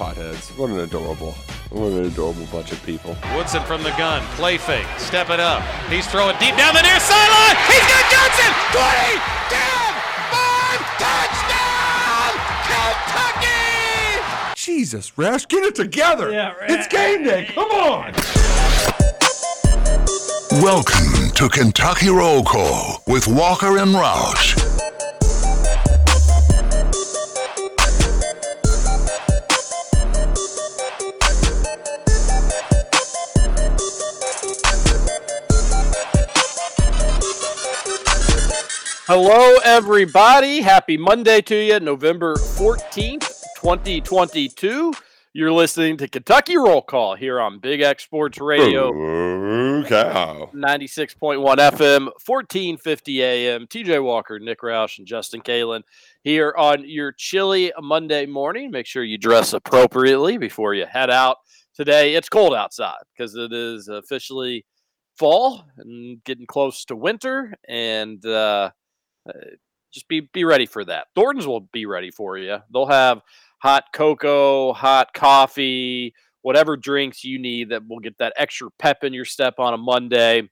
Potheads. What an adorable, what an adorable bunch of people. Woodson from the gun. Play fake. Step it up. He's throwing deep down the near sideline. He's got Johnson. 20, 10, 5, touchdown! Kentucky! Jesus, Rash, get it together. Yeah, It's game day. Come on. Welcome to Kentucky Roll Call with Walker and Roush. Hello, everybody. Happy Monday to you, November 14th, 2022. You're listening to Kentucky Roll Call here on Big X Sports Radio, Ooh, cow. 96.1 FM, 1450 AM. TJ Walker, Nick Roush, and Justin Kalen here on your chilly Monday morning. Make sure you dress appropriately before you head out today. It's cold outside because it is officially fall and getting close to winter. And, uh, just be be ready for that. Thornton's will be ready for you. They'll have hot cocoa, hot coffee, whatever drinks you need that will get that extra pep in your step on a Monday.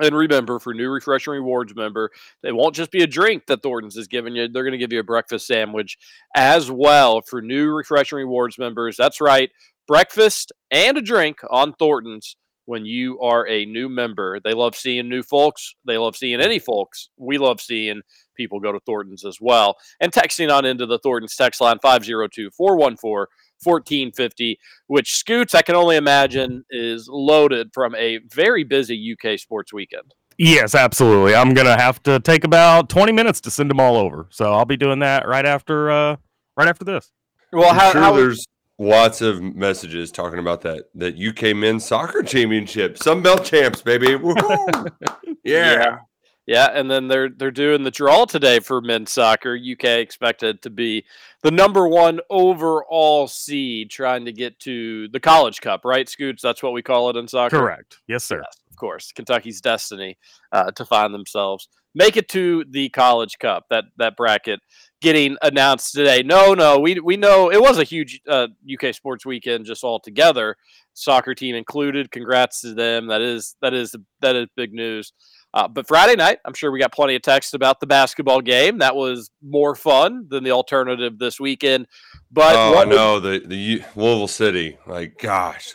And remember, for new Refreshing Rewards member, they won't just be a drink that Thornton's is giving you. They're going to give you a breakfast sandwich as well for new Refreshing Rewards members. That's right, breakfast and a drink on Thornton's when you are a new member. They love seeing new folks. They love seeing any folks. We love seeing people go to Thornton's as well. And texting on into the Thornton's text line 502 414 1450, which Scoots, I can only imagine, is loaded from a very busy UK sports weekend. Yes, absolutely. I'm gonna have to take about 20 minutes to send them all over, so I'll be doing that right after uh, right after this. Well, I'm how, sure how there's lots of messages talking about that that UK men's soccer championship, some Sunbelt champs, baby. Woohoo! yeah. Yeah, and then they're they're doing the draw today for men's soccer. UK expected to be the number one overall seed, trying to get to the College Cup, right? Scoots, that's what we call it in soccer. Correct. Yes, sir. Yes, of course, Kentucky's destiny uh, to find themselves make it to the College Cup. That that bracket getting announced today. No, no, we we know it was a huge uh, UK sports weekend just altogether, soccer team included. Congrats to them. That is that is that is big news. Uh, but Friday night, I'm sure we got plenty of text about the basketball game. That was more fun than the alternative this weekend. But oh, was- the the U- Louisville City. Like, gosh,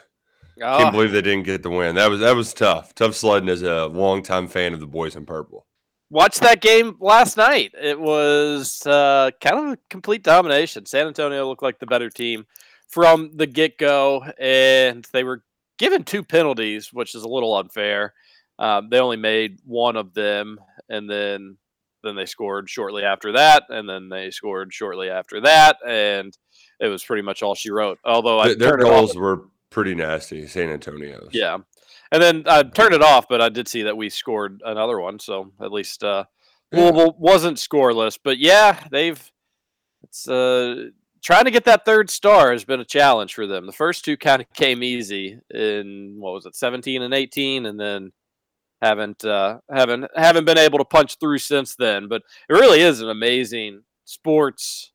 Ah, can't believe they didn't get the win. That was that was tough. Tough sledding as a longtime fan of the boys in purple. Watched that game last night. It was uh, kind of a complete domination. San Antonio looked like the better team from the get go, and they were given two penalties, which is a little unfair. Um, they only made one of them, and then then they scored shortly after that, and then they scored shortly after that, and it was pretty much all she wrote. Although I their goals were pretty nasty. San Antonio's. yeah. And then I turned it off, but I did see that we scored another one. So at least uh. Louisville wasn't scoreless. But yeah, they've it's uh, trying to get that third star has been a challenge for them. The first two kind of came easy in what was it, 17 and 18, and then haven't uh, haven't haven't been able to punch through since then. But it really is an amazing sports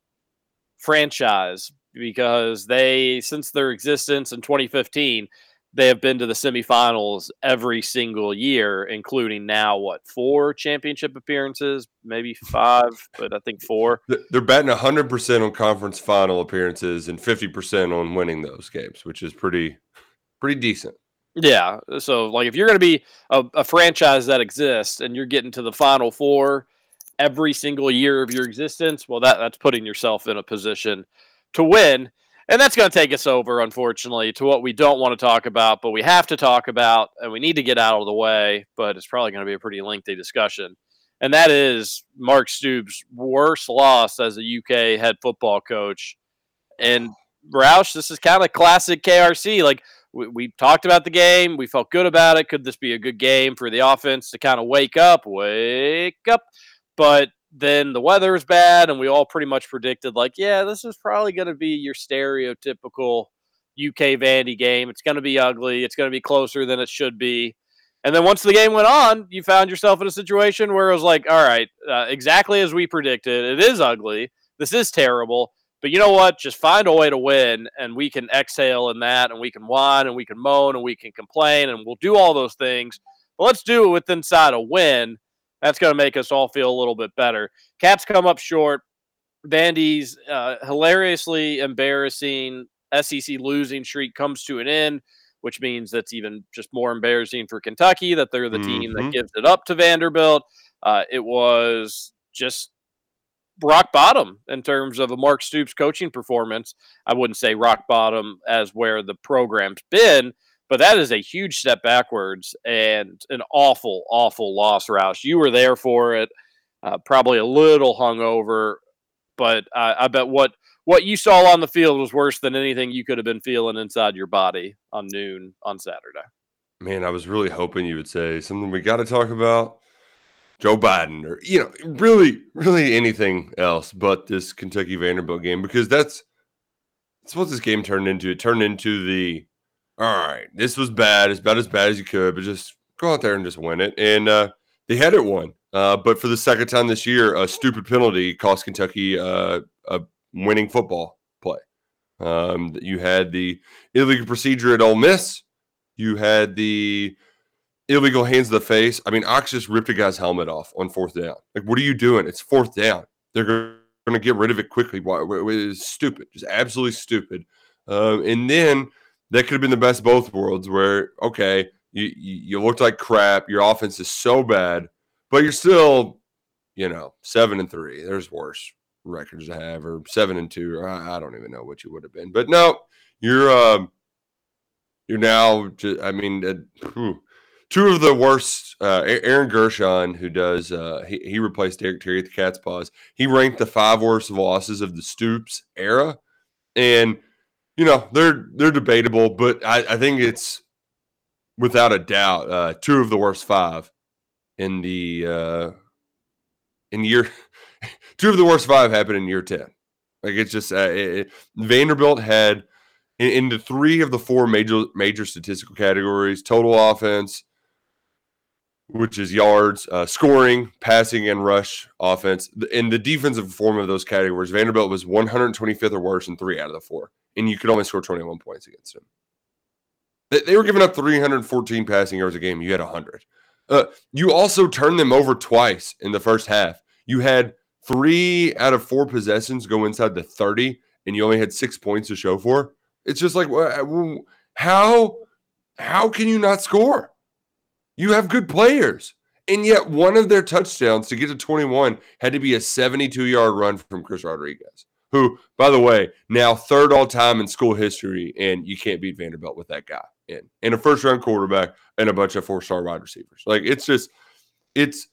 franchise because they since their existence in 2015 they have been to the semifinals every single year, including now what four championship appearances, maybe five, but I think four. They're betting 100% on conference final appearances and 50% on winning those games, which is pretty pretty decent. Yeah, so like if you're going to be a, a franchise that exists and you're getting to the final four every single year of your existence, well, that that's putting yourself in a position to win. And that's going to take us over, unfortunately, to what we don't want to talk about, but we have to talk about, and we need to get out of the way. But it's probably going to be a pretty lengthy discussion, and that is Mark Stoops' worst loss as a UK head football coach. And Roush, this is kind of classic KRC. Like we, we talked about the game, we felt good about it. Could this be a good game for the offense to kind of wake up, wake up? But then the weather is bad, and we all pretty much predicted, like, yeah, this is probably going to be your stereotypical UK Vandy game. It's going to be ugly. It's going to be closer than it should be. And then once the game went on, you found yourself in a situation where it was like, all right, uh, exactly as we predicted. It is ugly. This is terrible. But you know what? Just find a way to win, and we can exhale in that, and we can whine, and we can moan, and we can complain, and we'll do all those things. But let's do it with inside a win that's going to make us all feel a little bit better. Caps come up short. Vandy's uh, hilariously embarrassing SEC losing streak comes to an end, which means that's even just more embarrassing for Kentucky that they're the mm-hmm. team that mm-hmm. gives it up to Vanderbilt. Uh, it was just rock bottom in terms of a Mark Stoops coaching performance. I wouldn't say rock bottom as where the program's been, but that is a huge step backwards and an awful, awful loss, Roush. You were there for it, uh, probably a little hungover, but I, I bet what what you saw on the field was worse than anything you could have been feeling inside your body on noon on Saturday. Man, I was really hoping you would say something we got to talk about. Joe Biden, or you know, really, really anything else but this Kentucky Vanderbilt game, because that's that's what this game turned into. It turned into the all right, this was bad. It's about as bad as you could, but just go out there and just win it. And uh, they had it won. Uh, but for the second time this year, a stupid penalty cost Kentucky uh, a winning football play. Um, you had the illegal procedure at Ole Miss. You had the illegal hands to the face. I mean, Ox just ripped a guy's helmet off on fourth down. Like, what are you doing? It's fourth down. They're going to get rid of it quickly. Why? It's stupid, just absolutely stupid. Um, and then – that could have been the best both worlds where okay you, you looked like crap your offense is so bad but you're still you know seven and three. There's worse records to have or seven and two or I, I don't even know what you would have been but no you're um you're now just, i mean uh, two of the worst uh, aaron gershon who does uh, he, he replaced derek terry at the Cats' Pause. He ranked the five worst losses of the stoops era and you know they're they're debatable, but I, I think it's without a doubt uh, two of the worst five in the uh, in year two of the worst five happened in year ten. Like it's just uh, it, Vanderbilt had in, in, the three of the four major major statistical categories: total offense, which is yards, uh, scoring, passing, and rush offense. In the defensive form of those categories, Vanderbilt was 125th or worse in three out of the four and you could only score 21 points against them. They, they were giving up 314 passing yards a game. You had 100. Uh, you also turned them over twice in the first half. You had three out of four possessions go inside the 30, and you only had six points to show for. It's just like, how how can you not score? You have good players. And yet, one of their touchdowns to get to 21 had to be a 72 yard run from Chris Rodriguez who, by the way, now third all time in school history, and you can't beat Vanderbilt with that guy in and a first round quarterback and a bunch of four star wide receivers. Like it's just, it's,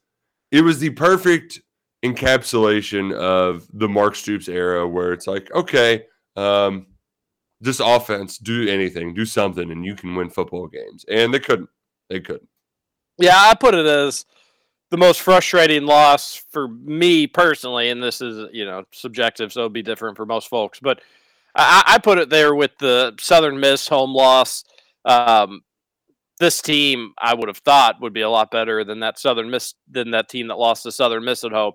it was the perfect encapsulation of the Mark Stoops era where it's like, okay, um, this offense, do anything, do something, and you can win football games. And they couldn't. They couldn't. Yeah, I put it as the most frustrating loss for me personally, and this is you know subjective, so it'll be different for most folks. But I, I put it there with the Southern Miss home loss. Um, this team, I would have thought, would be a lot better than that Southern Miss than that team that lost to Southern Miss at home.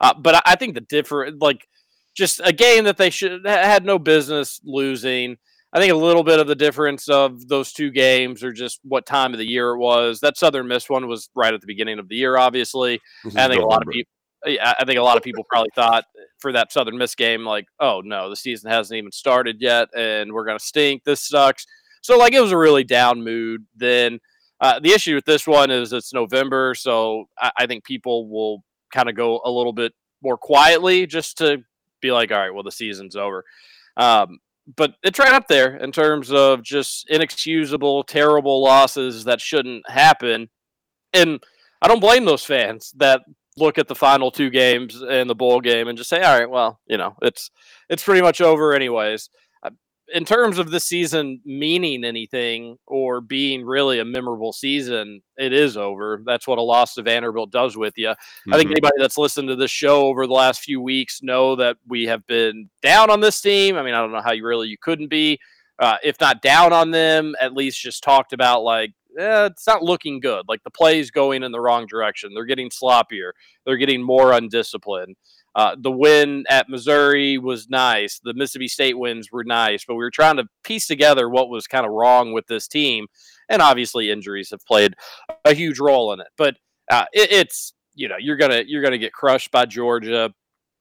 Uh, but I think the different, like, just a game that they should had no business losing. I think a little bit of the difference of those two games or just what time of the year it was. That Southern Miss one was right at the beginning of the year, obviously. I think a lot of people. I think a lot of people probably thought for that Southern Miss game, like, oh no, the season hasn't even started yet, and we're gonna stink. This sucks. So like, it was a really down mood. Then uh, the issue with this one is it's November, so I, I think people will kind of go a little bit more quietly just to be like, all right, well, the season's over. Um, but it's right up there in terms of just inexcusable, terrible losses that shouldn't happen. And I don't blame those fans that look at the final two games and the bowl game and just say, all right, well, you know, it's it's pretty much over anyways in terms of this season meaning anything or being really a memorable season, it is over. That's what a loss to Vanderbilt does with you. Mm-hmm. I think Mhm. anybody that's listened to this show over the last few weeks know that we have been down on this team. I mean, I don't know how you really you couldn't be, uh, if not down on them, at least just talked about like eh, it's not looking good. Like the plays going in the wrong direction. They're getting sloppier. They're getting more undisciplined. Uh, the win at Missouri was nice. The Mississippi State wins were nice, but we were trying to piece together what was kind of wrong with this team, and obviously injuries have played a huge role in it. But uh, it, it's you know you're gonna you're gonna get crushed by Georgia.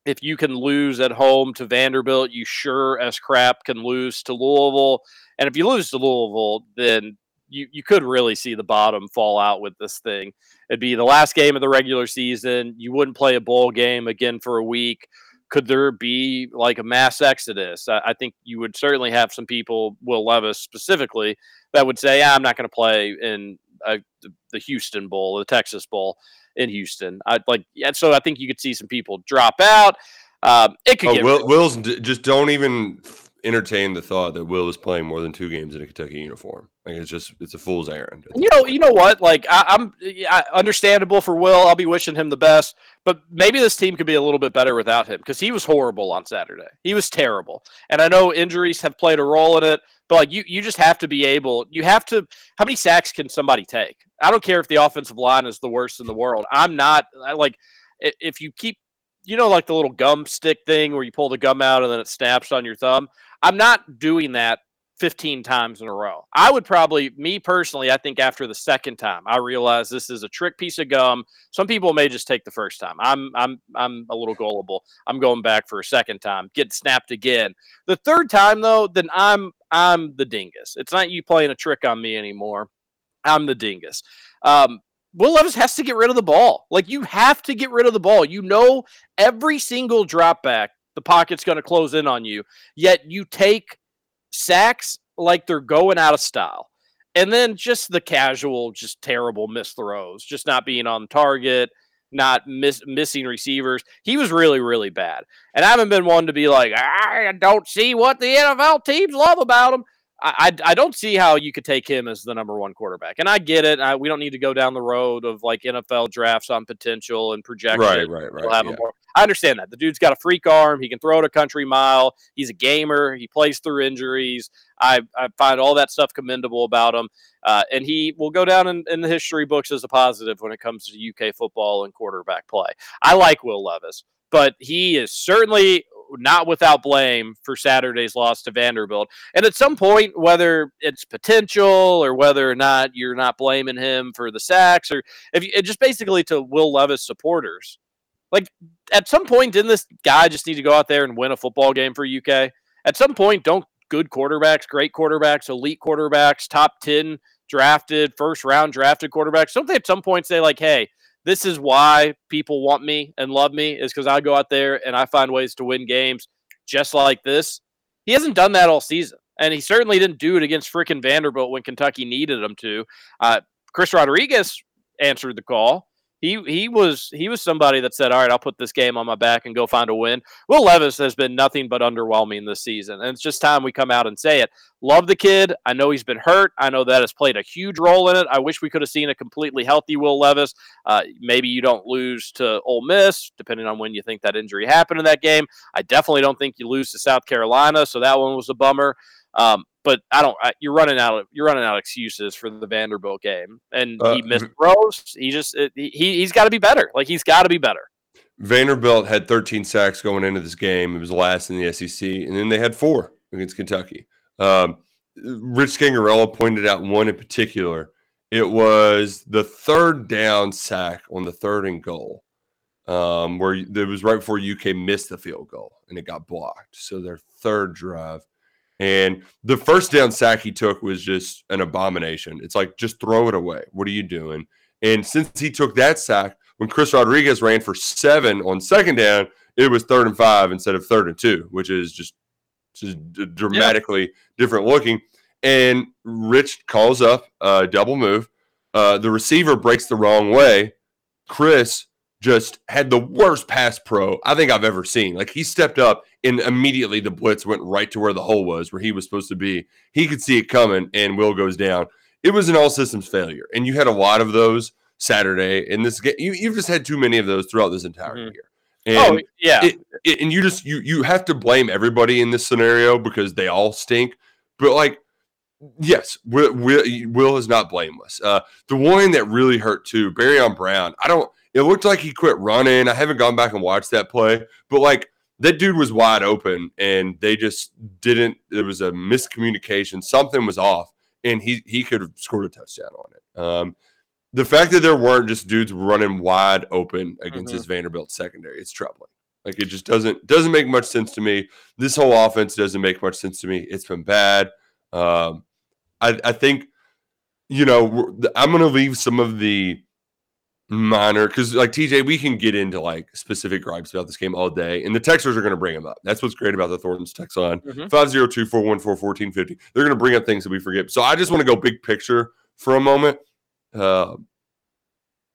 If you can lose at home to Vanderbilt, you sure as crap can lose to Louisville. And if you lose to Louisville, then you, you could really see the bottom fall out with this thing. It'd be the last game of the regular season. You wouldn't play a bowl game again for a week. Could there be like a mass exodus? I, I think you would certainly have some people, Will Levis specifically, that would say, "Yeah, I'm not going to play in uh, the- the Houston Bowl, the Texas Bowl in Houston. I like, yeah, so I think you could see some people drop out. Um, it could Oh, get Will, Will's d- just don't even entertain the thought that Will is playing more than two games in a Kentucky uniform. Like it's just it's a fool's errand. You know, you know what? Like, I, I'm yeah, understandable for Will. I'll be wishing him the best, but maybe this team could be a little bit better without him because he was horrible on Saturday. He was terrible, and I know injuries have played a role in it. But like, you, you just have to be able. You have to. How many sacks can somebody take? I don't care if the offensive line is the worst in the world. I'm not I, like if you keep. You know, like the little gum stick thing where you pull the gum out and then it snaps on your thumb. I'm not doing that 15 times in a row. I would probably, me personally, I think after the second time, I realize this is a trick piece of gum. Some people may just take the first time. I'm, I'm, I'm a little gullible. I'm going back for a second time, get snapped again. The third time though, then I'm, I'm the dingus. It's not you playing a trick on me anymore. I'm the dingus. Um, Will Levis has to get rid of the ball. Like you have to get rid of the ball. You know, every single drop back, the pocket's going to close in on you. Yet you take sacks like they're going out of style. And then just the casual, just terrible miss throws, just not being on target, not miss, missing receivers. He was really, really bad. And I haven't been one to be like, I don't see what the NFL teams love about him. I, I, I don't see how you could take him as the number one quarterback. And I get it. I, we don't need to go down the road of like NFL drafts on potential and projection. Right, right, right, We'll yeah. I understand that. The dude's got a freak arm. He can throw it a country mile. He's a gamer. He plays through injuries. I, I find all that stuff commendable about him. Uh, and he will go down in, in the history books as a positive when it comes to UK football and quarterback play. I like Will Levis, but he is certainly not without blame for Saturday's loss to Vanderbilt. And at some point, whether it's potential or whether or not you're not blaming him for the sacks, or if you, just basically to Will Levis supporters, like at some point, didn't this guy just need to go out there and win a football game for UK? At some point, don't good quarterbacks, great quarterbacks, elite quarterbacks, top 10 drafted, first round drafted quarterbacks, don't they at some point say, like, hey, this is why people want me and love me, is because I go out there and I find ways to win games just like this? He hasn't done that all season. And he certainly didn't do it against frickin' Vanderbilt when Kentucky needed him to. Uh, Chris Rodriguez answered the call. He he was he was somebody that said, "All right, I'll put this game on my back and go find a win." Will Levis has been nothing but underwhelming this season, and it's just time we come out and say it. Love the kid. I know he's been hurt. I know that has played a huge role in it. I wish we could have seen a completely healthy Will Levis. Uh, maybe you don't lose to Ole Miss, depending on when you think that injury happened in that game. I definitely don't think you lose to South Carolina, so that one was a bummer. Um, but I don't. I, you're running out of you're running out of excuses for the Vanderbilt game, and Uh, he missed throws. He just it, he he's got to be better. Like he's got to be better. Vanderbilt had 13 sacks going into this game. It was last in the SEC, and then they had four against Kentucky. Um, Rich Scangarello pointed out one in particular. It was the third down sack on the third and goal, um, where it was right before UK missed the field goal and it got blocked. So their third drive. And the first down sack he took was just an abomination. It's like, just throw it away. What are you doing? And since he took that sack, when Chris Rodriguez ran for seven on second down, it was third and five instead of third and two, which is just, just dramatically different looking. And Rich calls up a double move. Uh, the receiver breaks the wrong way. Chris just had the worst pass pro I think I've ever seen. Like he stepped up and immediately the blitz went right to where the hole was, where he was supposed to be. He could see it coming, and Will goes down. It was an all systems failure, and you had a lot of those Saturday in this game. You, you've just had too many of those throughout this entire Mhm. year. Oh, And yeah. it, it- and you just you you have to blame everybody in this scenario because they all stink. But like, yes, Will, Will, Will is not blameless. Uh, the one that really hurt too, Barion Brown. I don't. It looked like he quit running. I haven't gone back and watched that play, but like that dude was wide open, and they just didn't. There was a miscommunication. Something was off, and he he could have scored a touchdown on it. Um, the fact that there weren't just dudes running wide open against Mhm. this Vanderbilt secondary, it's troubling. Like it just doesn't doesn't make much sense to me. This whole offense doesn't make much sense to me. It's been bad. Um, I I think you know I'm going to leave some of the minor because like TJ, we can get into like specific gripes about this game all day, and the Texers are going to bring them up. That's what's great about the Thornton's text line Mhm. 502 414 1450. They're going to bring up things that we forget. So I just want to go big picture for a moment. Uh,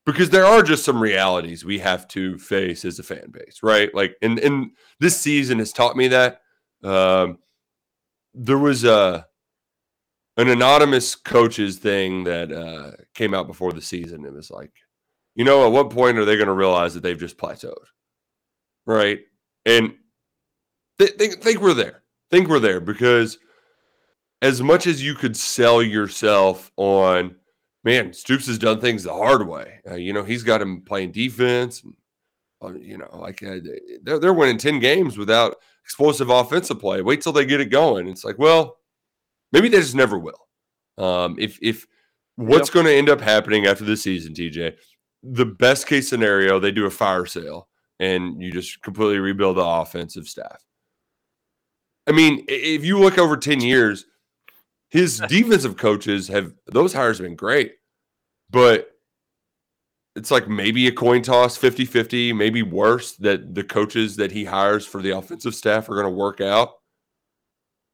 because there are just some realities we have to face as a fan base, right? Like, and and this season has taught me that. Um, there was a an anonymous coaches thing that uh, came out before the season. It was like, you know, at what point are they going to realize that they've just plateaued, right? And th- think think we're there. Think we're there because as much as you could sell yourself on man, Stoops has done things the hard way. Uh, you know, he's got him playing defense. And, uh, you know, like uh, they're, they're winning 10 games without explosive offensive play. Wait till they get it going. It's like, well, maybe they just never will. Um, if, if what's going to end up happening after this season, TJ, the best case scenario, they do a fire sale and you just completely rebuild the offensive staff. I mean, if you look over 10 years, his defensive coaches have those hires have been great, but it's like maybe a coin toss 50 50, maybe worse that the coaches that he hires for the offensive staff are going to work out.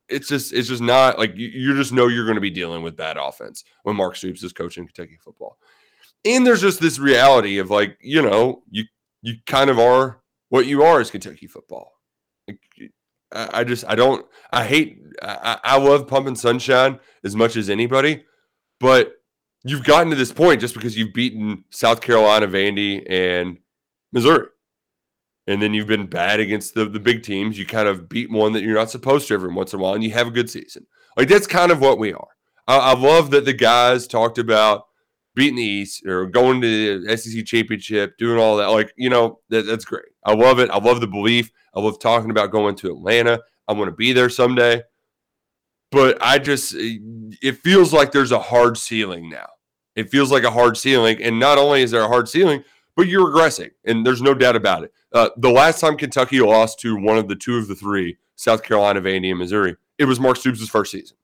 It's just, it's just not like you, you just know you're going to be dealing with bad offense when Mark Stoops is coaching Kentucky football. And there's just this reality of like, you know, you, you kind of are what you are as Kentucky football. Like, I, I just, I don't, I hate, I, I love pumping sunshine as much as anybody, but you've gotten to this point just because you've beaten South Carolina, Vandy, and Missouri. And then you've been bad against the, the big teams. You kind of beat one that you're not supposed to every once in a while, and you have a good season. Like that's kind of what we are. I, I love that the guys talked about beating the East or going to the SEC championship, doing all that. Like, you know, that, that's great. I love it. I love the belief. I love talking about going to Atlanta. I want to be there someday. But I just, it feels like there's a hard ceiling now. It feels like a hard ceiling. And not only is there a hard ceiling, but you're regressing. And there's no doubt about it. Uh, the last time Kentucky lost to one of the two of the three, South Carolina, Vandy, and Missouri, it was Mark Stoops' first season.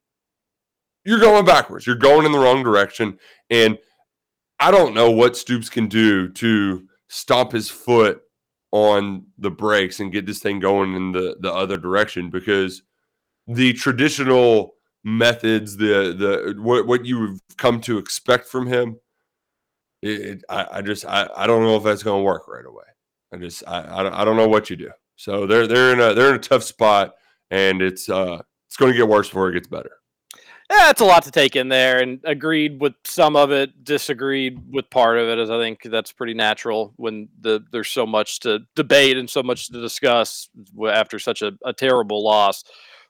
You're going backwards. You're going in the wrong direction. And I don't know what Stoops can do to stomp his foot on the brakes and get this thing going in the, the other direction because the traditional methods, the the what what you've come to expect from him, it, it- I, I just I, I don't know if that's going to work right away. I just I, I don't- know what you do. So they're they're in a they're in a tough spot, and it's uh it's going to get worse before it gets better. Yeah, it's a lot to take in there, and agreed with some of it, disagreed with part of it. As I think that's pretty natural when the there's so much to debate and so much to discuss after such a, a terrible loss.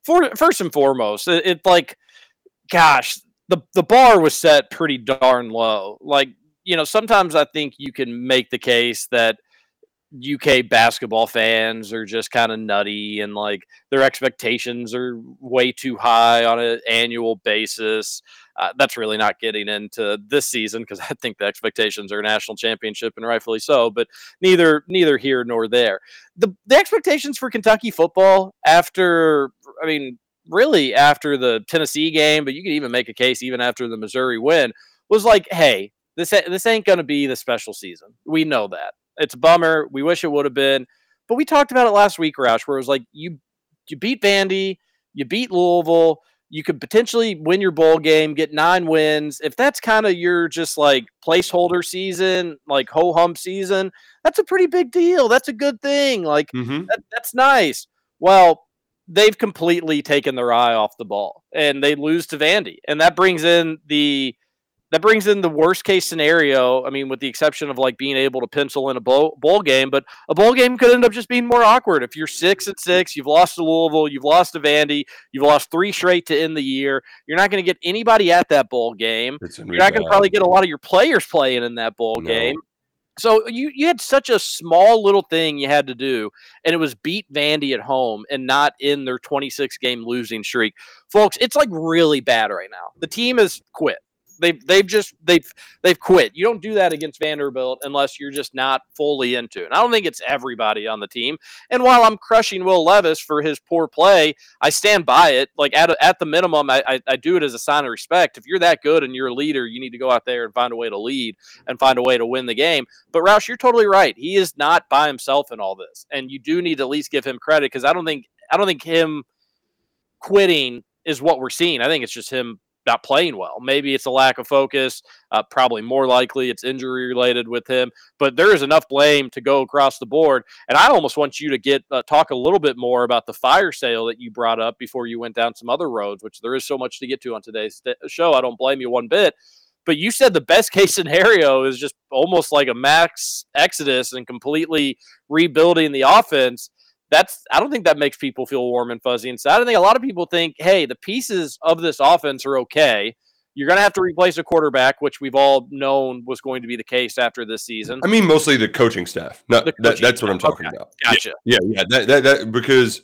For first and foremost, it, it like, gosh, the the bar was set pretty darn low. Like you know, sometimes I think you can make the case that UK basketball fans are just kind of nutty and like their expectations are way too high on an annual basis. Uh, that's really not getting into this season because I think the expectations are a national championship and rightfully so. But neither neither here nor there. The the expectations for Kentucky football after I mean really after the Tennessee game, but you could even make a case even after the Missouri win was like, hey, This this ain't gonna be the special season. We know that. It's a bummer. We wish it would have been, but we talked about it last week, Roush, where it was like you you beat Vandy, you beat Louisville, you could potentially win your bowl game, get nine wins. If that's kind of your just like placeholder season, like ho hum season, that's a pretty big deal. That's a good thing. Like Mhm. that, that's nice. Well, they've completely taken their eye off the ball and they lose to Vandy. And that brings in the that brings in the worst case scenario. I mean, with the exception of like being able to pencil in a bowl, bowl game, but a bowl game could end up just being more awkward. If you're six and six, you've lost to Louisville, you've lost to Vandy, you've lost three straight to end the year. You're not going to get anybody at that bowl game. You're not going to probably get a lot of your players playing in that bowl No. game. So you you had such a small little thing you had to do, and it was beat Vandy at home and not in their 26 game losing streak, folks. It's like really bad right now. The team has quit. They've they've just they've they've quit. You don't do that against Vanderbilt unless you're just not fully into it. And I don't think it's everybody on the team. And while I'm crushing Will Levis for his poor play, I stand by it. Like at at the minimum, I, I I do it as a sign of respect. If you're that good and you're a leader, you need to go out there and find a way to lead and find a way to win the game. But Roush, you're totally right. He is not by himself in all this, and you do need to at least give him credit because I don't think I don't think him quitting is what we're seeing. I think it's just him not playing well. Maybe it's a lack of focus. Uh, probably more likely it's injury related with him. But there is enough blame to go across the board. And I almost want you to get uh, talk a little bit more about the fire sale that you brought up before you went down some other roads, which there is so much to get to on today's show. I don't blame you one bit. But you said the best case scenario is just almost like a max exodus and completely rebuilding the offense that's I don't think that makes people feel warm and fuzzy inside. I think a lot of people think, hey, the pieces of this offense are okay. You're going to have to replace a quarterback, which we've all known was going to be the case after this season. I mean, mostly the coaching staff. No, The that, coaching that's what I'm talking Okay. about. Gotcha. Yeah, yeah, that, that, that because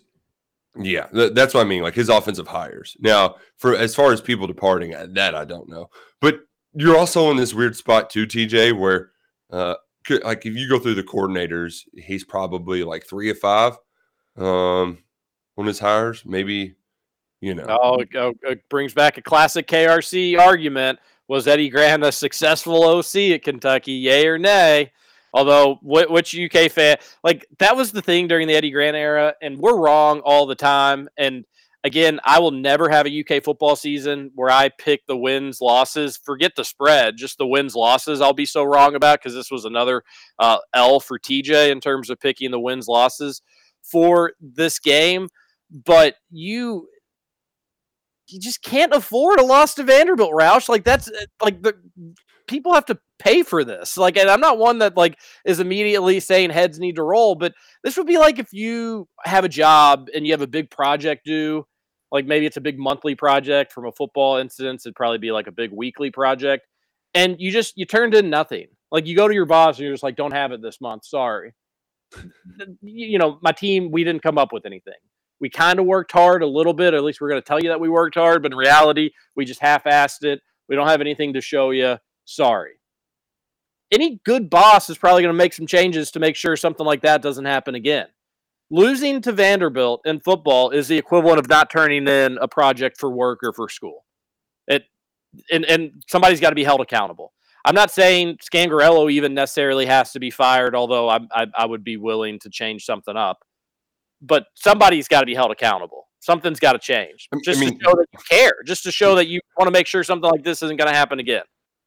yeah, that, that's what I mean. Like his offensive hires. Now, for as far as people departing, uh, that I don't know. But you're also in this weird spot too, TJ, where uh, like if you go through the coordinators, he's probably like three of five um on his hires. Maybe you know. Oh, it, oh, it brings back a classic KRC argument. Was Eddie Gran a successful OC at Kentucky? Yay or nay? Although, wh- which UK fan, like that was the thing during the Eddie Gran era, and we're wrong all the time. And again, I will never have a UK football season where I pick the wins, losses. Forget the spread, just the wins, losses. I'll be so wrong about because this was another uh, L for TJ in terms of picking the wins, losses for this game. But you you just can't afford a loss to Vanderbilt, Roush. Like that's uh, like the people have to pay for this. Like, and I'm not one that like is immediately saying heads need to roll, but this would be like if you have a job and you have a big project due, like maybe it's a big monthly project from a football instance, it'd probably be like a big weekly project, and you just you turned in nothing. Like you go to your boss and you're just like, don't have it this month. Sorry. You know, my team, we didn't come up with anything we kind of worked hard a little bit. At least we're going to tell you that we worked hard, but in reality, we just half-assed it. We don't have anything to show you. Sorry. Any good boss is probably going to make some changes to make sure something like that doesn't happen again. Losing to Vanderbilt in football is the equivalent of not turning in a project for work or for school. It and and somebody's got to be held accountable. I'm not saying Scangarello even necessarily has to be fired, although I, I I would be willing to change something up but somebody's got to be held accountable. Something's got to change I- I just mean- to show that you care, just to show that you want to make sure something like this isn't going to happen again.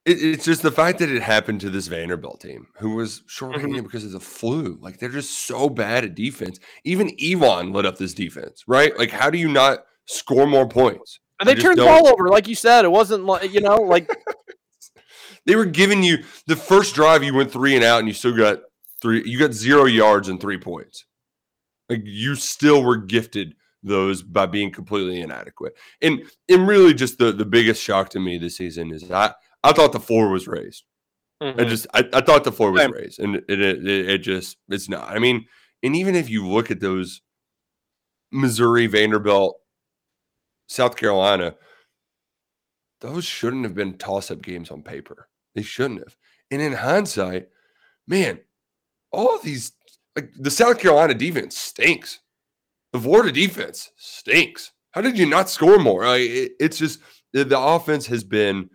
It, it's just the fact that it happened to this Vanderbilt team who was shorthanded mm-hmm. because of the flu. Like they're just so bad at defense. Even Elon lit up this defense, right? Like, how do you not score more points? And they turned the ball over, like you said. It wasn't like you know, like They were giving you the first drive, you went three and out, and you still got three. You got zero yards and three points. Like you still were gifted those by being completely inadequate. And and really, just the the biggest shock to me this season is I I thought the floor was raised. I mhm. just I, I thought the floor was raised, and it, it it it just it's not. I mean, and even if you look at those Missouri, Vanderbilt, South Carolina, those shouldn't have been toss up games on paper. They shouldn't have. And in hindsight, man, all these like the South Carolina defense stinks. The Florida defense stinks. How did you not score more? Like, it- it's just the, the offense has been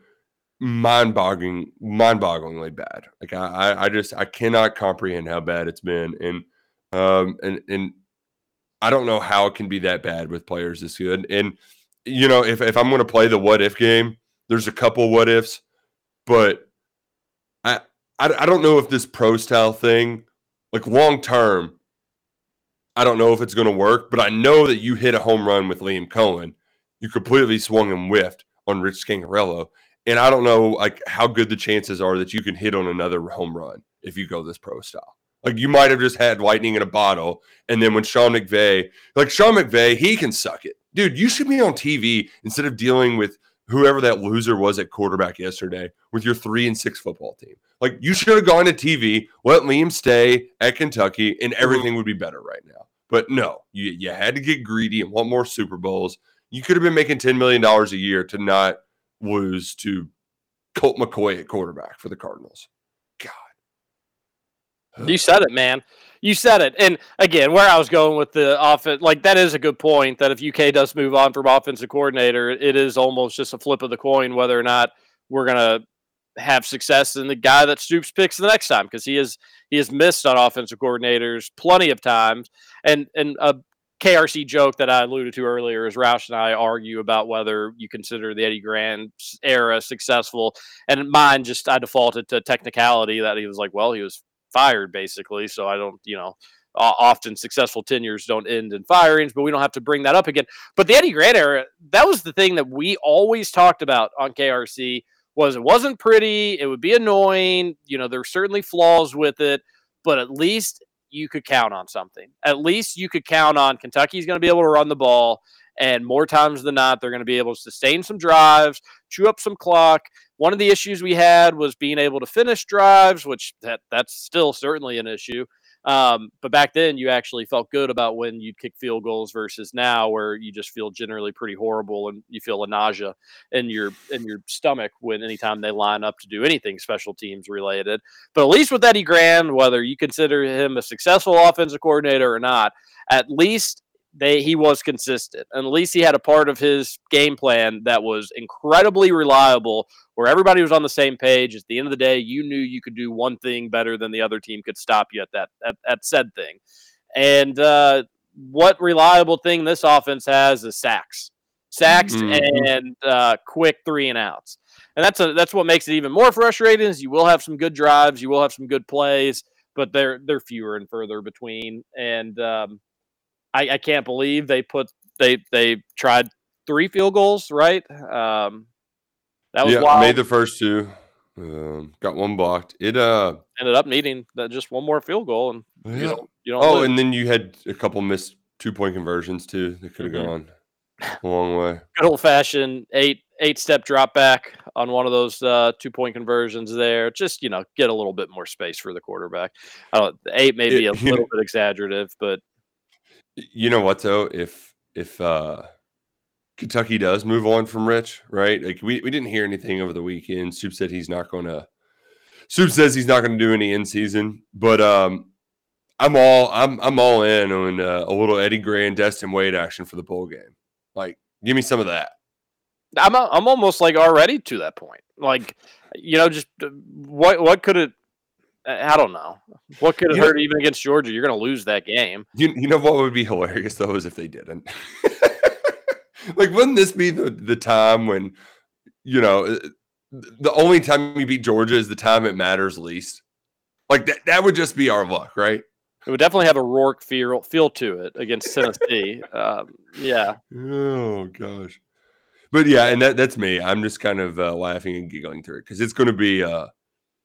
mind-boggling, mind-bogglingly bad. Like I, I, just I cannot comprehend how bad it's been, and um, and and I don't know how it can be that bad with players this good. And you know, if if I'm going to play the what if game, there's a couple what ifs, but I, I I don't know if this pro style thing, like long term, I don't know if it's going to work. But I know that you hit a home run with Liam Coen, you completely swung and whiffed on Rich Scangarello. And I don't know like how good the chances are that you can hit on another home run if you go this pro style. Like you might have just had lightning in a bottle, and then when Sean McVay, like Sean McVay, he can suck it, dude. You should be on TV instead of dealing with whoever that loser was at quarterback yesterday with your three and six football team. Like you should have gone to TV, let Liam stay at Kentucky, and mhm. everything would be better right now. But no, you you had to get greedy and want more Super Bowls. You could have been making ten million dollars a year to not lose to Colt McCoy at quarterback for the Cardinals. God. You said it, man. You said it. And again, where I was going with the offense, like that is a good point that if UK does move on from offensive coordinator, it is almost just a flip of the coin whether or not we're going to have success in the guy that Stoops picks the next time because he is he has missed on offensive coordinators plenty of times. And and a KRC joke that I alluded to earlier is Roush and I argue about whether you consider the Eddie Gran era successful. And mine just I defaulted to technicality that he was like, well, he was fired basically. So I don't, you know, often successful tenures don't end in firings, but we don't have to bring that up again. But the Eddie Gran era, that was the thing that we always talked about on KRC was it wasn't pretty, it would be annoying, you know, there's certainly flaws with it, but at least you could count on something. At least you could count on Kentucky's going to be able to run the ball and more times than not they're going to be able to sustain some drives, chew up some clock, one of the issues we had was being able to finish drives, which that that's still certainly an issue. Um, but back then, you actually felt good about when you'd kick field goals versus now, where you just feel generally pretty horrible and you feel a nausea in your in your stomach when anytime they line up to do anything special teams related. But at least with Eddie Gran, whether you consider him a successful offensive coordinator or not, at least they he was consistent. And at least he had a part of his game plan that was incredibly reliable, where everybody was on the same page. At the end of the day, you knew you could do one thing better than the other team could stop you at that at, at said thing. And uh, what reliable thing this offense has is sacks, sacks, mm-hmm. and uh, quick three and outs. And that's a, that's what makes it even more frustrating. Is you will have some good drives, you will have some good plays, but they're they're fewer and further between. And um, I, I can't believe they put they they tried three field goals, right? Um, that was yeah, wild. made the first two. Um, got one blocked. It uh ended up needing that just one more field goal, and yeah. you don't, you don't oh, lose. and then you had a couple missed two point conversions too. That could have mm-hmm. gone a long way. Good old fashioned eight eight step drop back on one of those uh, two point conversions there. Just you know, get a little bit more space for the quarterback. I don't, eight may be a little bit exaggerative, but you know what though? If if uh Kentucky does move on from Rich, right? Like we, we didn't hear anything over the weekend. Soup said he's not gonna Soup says he's not gonna do any in season, but um I'm all I'm I'm all in on uh, a little Eddie Gray and Destin Wade action for the bowl game. Like, give me some of that. I'm a, I'm almost like already to that point. Like, you know, just uh, what what could it I don't know. What could have hurt know, even against Georgia? You're going to lose that game. You, you know what would be hilarious though is if they didn't. like, wouldn't this be the, the time when, you know, uh, the only time you beat Georgia is the time it matters least? Like that, that would just be our luck, right? It would definitely have a Rourke feel feel to it against Tennessee. um, yeah. Oh gosh. But yeah, and that, that's me. I'm just kind of uh, laughing and giggling through it because it's going to be. Uh,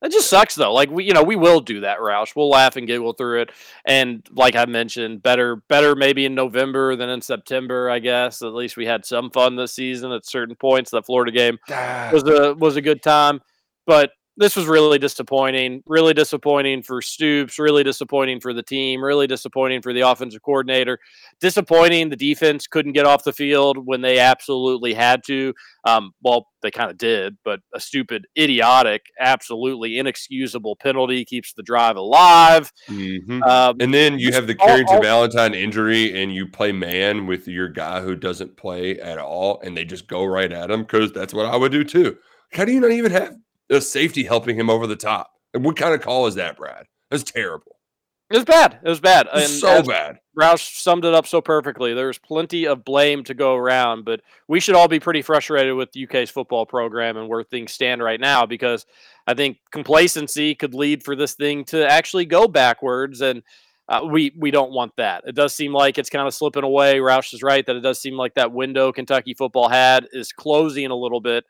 that just sucks though. Like we, you know, we will do that, Roush. We'll laugh and giggle through it. And like I mentioned, better, better maybe in November than in September. I guess at least we had some fun this season at certain points. That Florida game was a was a good time. But this was really disappointing. Really disappointing for Stoops. Really disappointing for the team. Really disappointing for the offensive coordinator. Disappointing the defense couldn't get off the field when they absolutely had to. Um, well, they kind of did, but a stupid, idiotic, absolutely inexcusable penalty keeps the drive alive. Mm-hmm. Um, and then you have the Carrington Valentine injury, and you play man with your guy who doesn't play at all, and they just go right at him because that's what I would do too. How do you not even have a safety helping him over the top? And what kind of call is that, Brad? That's terrible. It was bad. It was bad. So bad. Roush summed it up so perfectly. There's plenty of blame to go around, but we should all be pretty frustrated with the UK's football program and where things stand right now because I think complacency could lead for this thing to actually go backwards, and uh, we we don't want that. It does seem like it's kind of slipping away. Roush is right that it does seem like that window Kentucky football had is closing a little bit,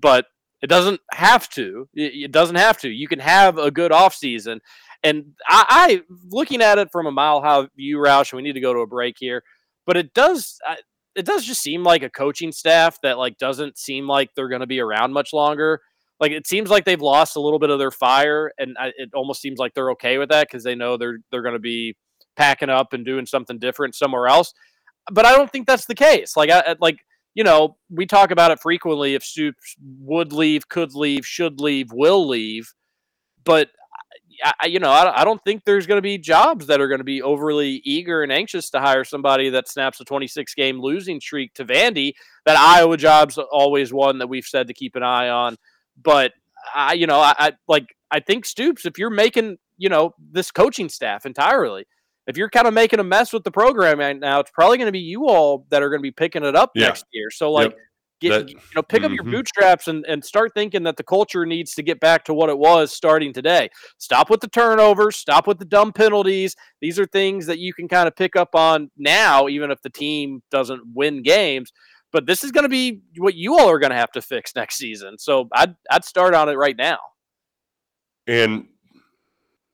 but it doesn't have to. It, doesn't have to. You can have a good offseason. And I, I looking at it from a mile high view, Roush, we need to go to a break here. But it does I- it does just seem like a coaching staff that like doesn't seem like they're going to be around much longer. Like it seems like they've lost a little bit of their fire, and I, it almost seems like they're okay with that because they know they're they're going to be packing up and doing something different somewhere else. But I don't think that's the case. Like I- like you know we talk about it frequently. If Stoops would leave, could leave, should leave, will leave, but I, you know, I, I don't think there's going to be jobs that are going to be overly eager and anxious to hire somebody that snaps a 26 game losing streak to Vandy. That Iowa job's always one that we've said to keep an eye on. But I, you know, I, I like I think Stoops. If you're making, you know, this coaching staff entirely, if you're kind of making a mess with the program right now, it's probably going to be you all that are going to be picking it up Yeah. next year. So like. Yep. Get, That- you know, pick up your Mhm. bootstraps and, and start thinking that the culture needs to get back to what it was starting today. Stop with the turnovers, stop with the dumb penalties. These are things that you can kind of pick up on now, even if the team doesn't win games. But this is going to be what you all are going to have to fix next season. So I'd I'd start on it right now. And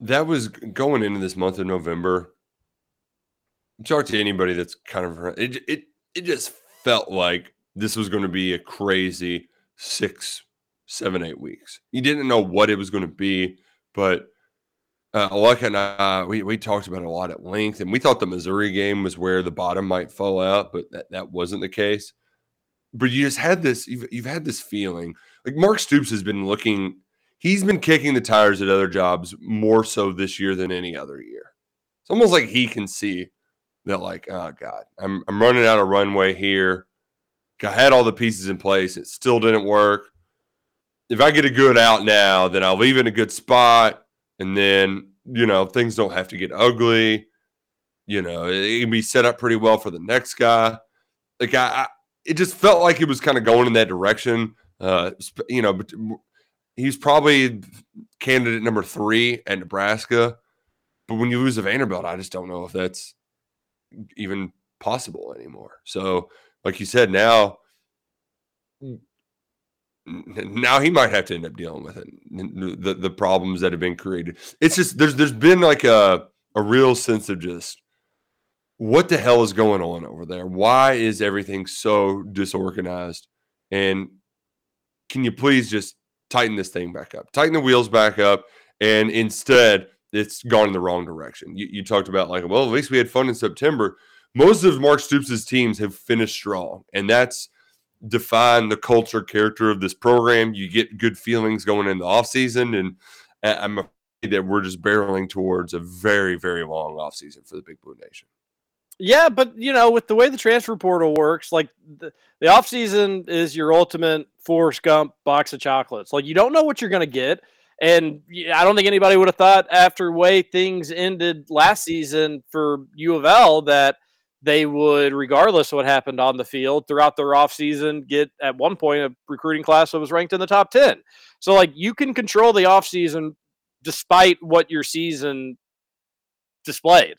that was going into this month of November. Talk to anybody that's kind of it. It it just felt like this was going to be a crazy six, seven, eight weeks. You didn't know what it was going to be, but uh, Aleka and I, we we talked about it a lot at length, and we thought the Missouri game was where the bottom might fall out, but that, that wasn't the case. But you just had this, you've, you've had this feeling like Mark Stoops has been looking he's been kicking the tires at other jobs more so this year than any other year. It's almost like he can see that, like, oh God, I'm I'm running out of runway here. I had all the pieces in place. It still didn't work. If I get a good out now, then I'll leave in a good spot. And then, you know, things don't have to get ugly. You know, it, it can be set up pretty well for the next guy. Like I, I it just felt like it was kind of going in that direction. Uh, you know, but he's probably candidate number three at Nebraska. But when you lose a Vanderbilt, I just don't know if that's even possible anymore. So, like you said, now now he might have to end up dealing with it. The the problems that have been created. It's just there's there's been like a a real sense of just what the hell is going on over there? Why is everything so disorganized? And can you please just tighten this thing back up, tighten the wheels back up, and instead it's gone in the wrong direction. You, you talked about like, well, at least we had fun in September. Most of Mark Stoops' teams have finished strong, and that's defined the culture, character of this program. You get good feelings going in the offseason, and I'm afraid that we're just barreling towards a very, very long offseason for the Big Blue Nation. Yeah, but you know, with the way the transfer portal works, like the, the offseason is your ultimate Forrest Gump box of chocolates. Like you don't know what you're going to get. And I don't think anybody would have thought after way things ended last season for U of L that they would, regardless of what happened on the field throughout their offseason, get at one point a recruiting class that was ranked in the top 10. So, like, you can control the offseason despite what your season displayed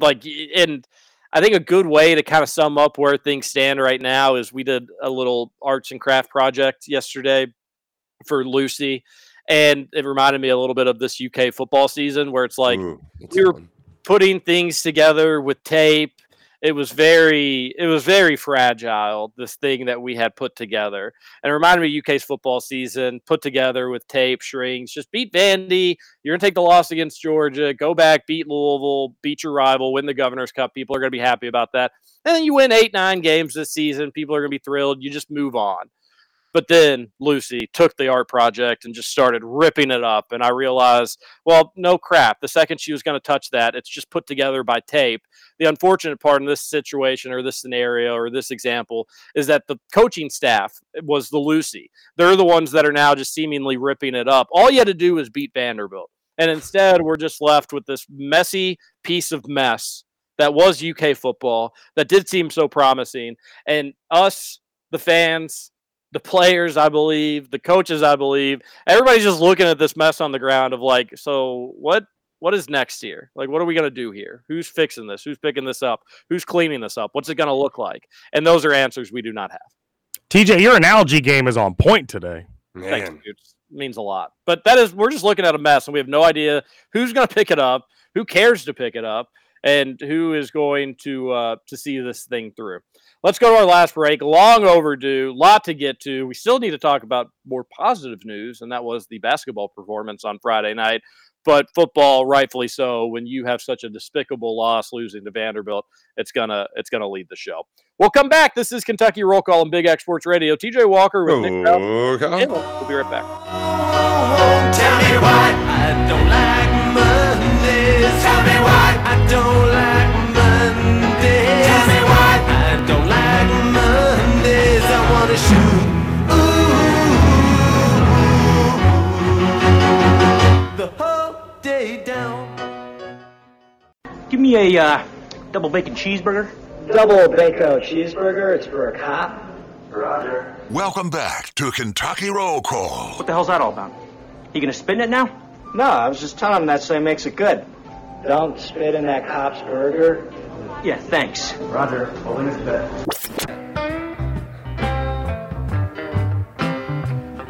like and I think a good way to kind of sum up where things stand right now is we did a little arts and craft project yesterday for Lucy and it reminded me a little bit of this UK football season where it's like Ooh, we were putting things together with tape. It was very it was very fragile this thing that we had put together. And it reminded me of uk's football season put together with tape strings just beat vandy. You're going to take the loss against georgia go back beat louisville beat your rival win the governor's cup. People are going to be happy about that. And then you win eight nine games this season. People are going to be thrilled. You just move on But then Lucy took the art project and just started ripping it up. And I realized, well, no crap. The second she was going to touch that, it's just put together by tape. The unfortunate part in this situation or this scenario or this example is that the coaching staff was the Lucy. They're the ones that are now just seemingly ripping it up. All you had to do was beat Vanderbilt. And instead, we're just left with this messy piece of mess that was UK football that did seem so promising. And us, the fans, the players, I believe, the coaches, I believe, everybody's just looking at this mess on the ground of like, so what? What is next here? Like, what are we going to do here? Who's fixing this? Who's picking this up? Who's cleaning this up? What's it going to look like? And those are answers we do not have. TJ, your analogy game is on point today. Thanks, dude. It means a lot. But that is, we're just looking at a mess, and we have no idea who's going to pick it up, who cares to pick it up, and who is going to uh, to see this thing through. Let's go to our last break. Long overdue, lot to get to. We still need to talk about more positive news, and that was the basketball performance on Friday night. But football, rightfully so, when you have such a despicable loss losing to Vanderbilt, it's gonna it's gonna lead the show. We'll come back. This is Kentucky Roll Call on Big X Sports Radio. TJ Walker with Nick Krause. Okay. We'll be right back. Tell Give me a uh, double bacon cheeseburger. Double bacon cheeseburger. It's for a cop. Roger. Welcome back to Kentucky Roll Call. What the hell's that all about? You gonna spin it now? No, I was just telling him that so he makes it good. Don't spit in that cop's burger. Yeah, thanks. Roger. Holding his bet.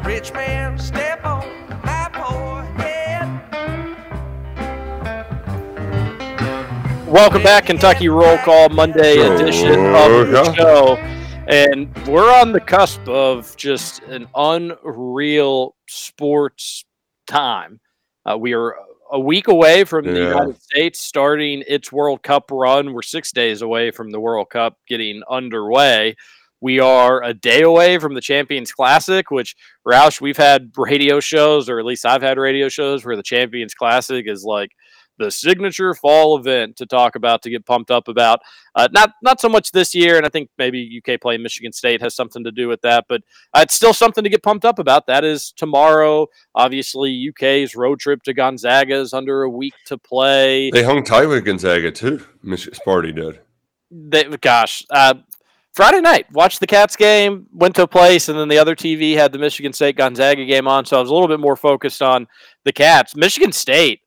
Rich man, step on Welcome back, Kentucky Roll Call Monday edition of the show. And we're on the cusp of just an unreal sports time. Uh, we are a week away from the United States starting its World Cup run. We're six days away from the World Cup getting underway. We are a day away from the Champions Classic, which Roush, we've had radio shows, or at least I've had radio shows where the Champions Classic is like the signature fall event to talk about to get pumped up about. Uh, not not so much this year, and I think maybe UK playing Michigan State has something to do with that, but uh, it's still something to get pumped up about. That is tomorrow. Obviously, UK's road trip to Gonzaga is under a week to play. They hung tight with Gonzaga too. Michigan Sparty did. They, gosh, uh, Friday night, watched the Cats game, went to a place, and then the other TV had the Michigan State Gonzaga game on. So I was a little bit more focused on the Cats. Michigan State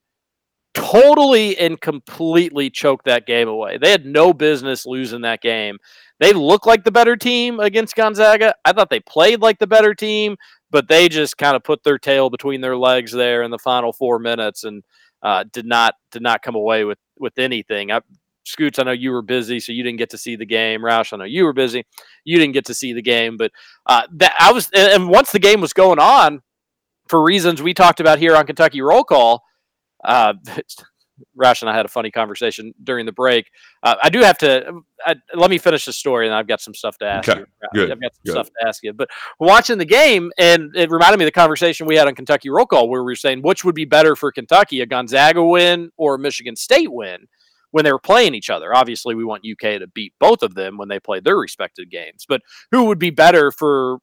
totally and completely choked that game away. They had no business losing that game. They looked like the better team against Gonzaga. I thought they played like the better team, but they just kind of put their tail between their legs there in the final four minutes and uh, did not did not come away with with anything. I, Scoots, I know you were busy, so you didn't get to see the game. Roush, I know you were busy, you didn't get to see the game. But uh, that I was, and and once the game was going on, for reasons we talked about here on Kentucky Roll Call, uh, Roush and I had a funny conversation during the break. Uh, I do have to I, let me finish the story, and I've got some stuff to ask Okay, you. good, I've got some good. stuff to ask you. But watching the game, and it reminded me of the conversation we had on Kentucky Roll Call, where we were saying which would be better for Kentucky, a Gonzaga win or a Michigan State win when they were playing each other. Obviously, we want UK to beat both of them when they play their respective games. But who would be better for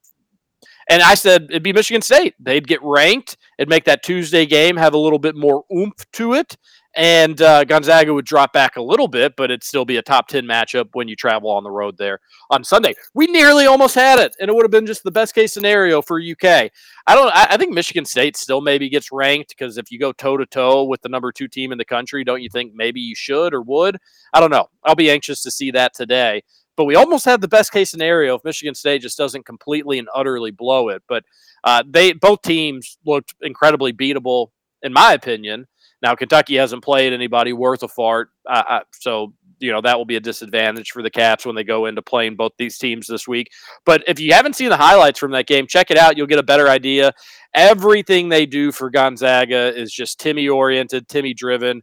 and I said it'd be Michigan State. They'd get ranked. It'd make that Tuesday game have a little bit more oomph to it. And uh, Gonzaga would drop back a little bit, but it'd still be a top 10 matchup when you travel on the road there on Sunday. We nearly almost had it, and it would have been just the best case scenario for UK. I don't. I, think Michigan State still maybe gets ranked because if you go toe to toe with the number two team in the country, don't you think maybe you should or would? I don't know. I'll be anxious to see that today. But we almost had the best case scenario if Michigan State just doesn't completely and utterly blow it. But uh, they both teams looked incredibly beatable, in my opinion. Now Kentucky hasn't played anybody worth a fart, uh, uh, so you know that will be a disadvantage for the Cats when they go into playing both these teams this week. But if you haven't seen the highlights from that game, check it out. You'll get a better idea. Everything they do for Gonzaga is just Timme oriented, Timme driven.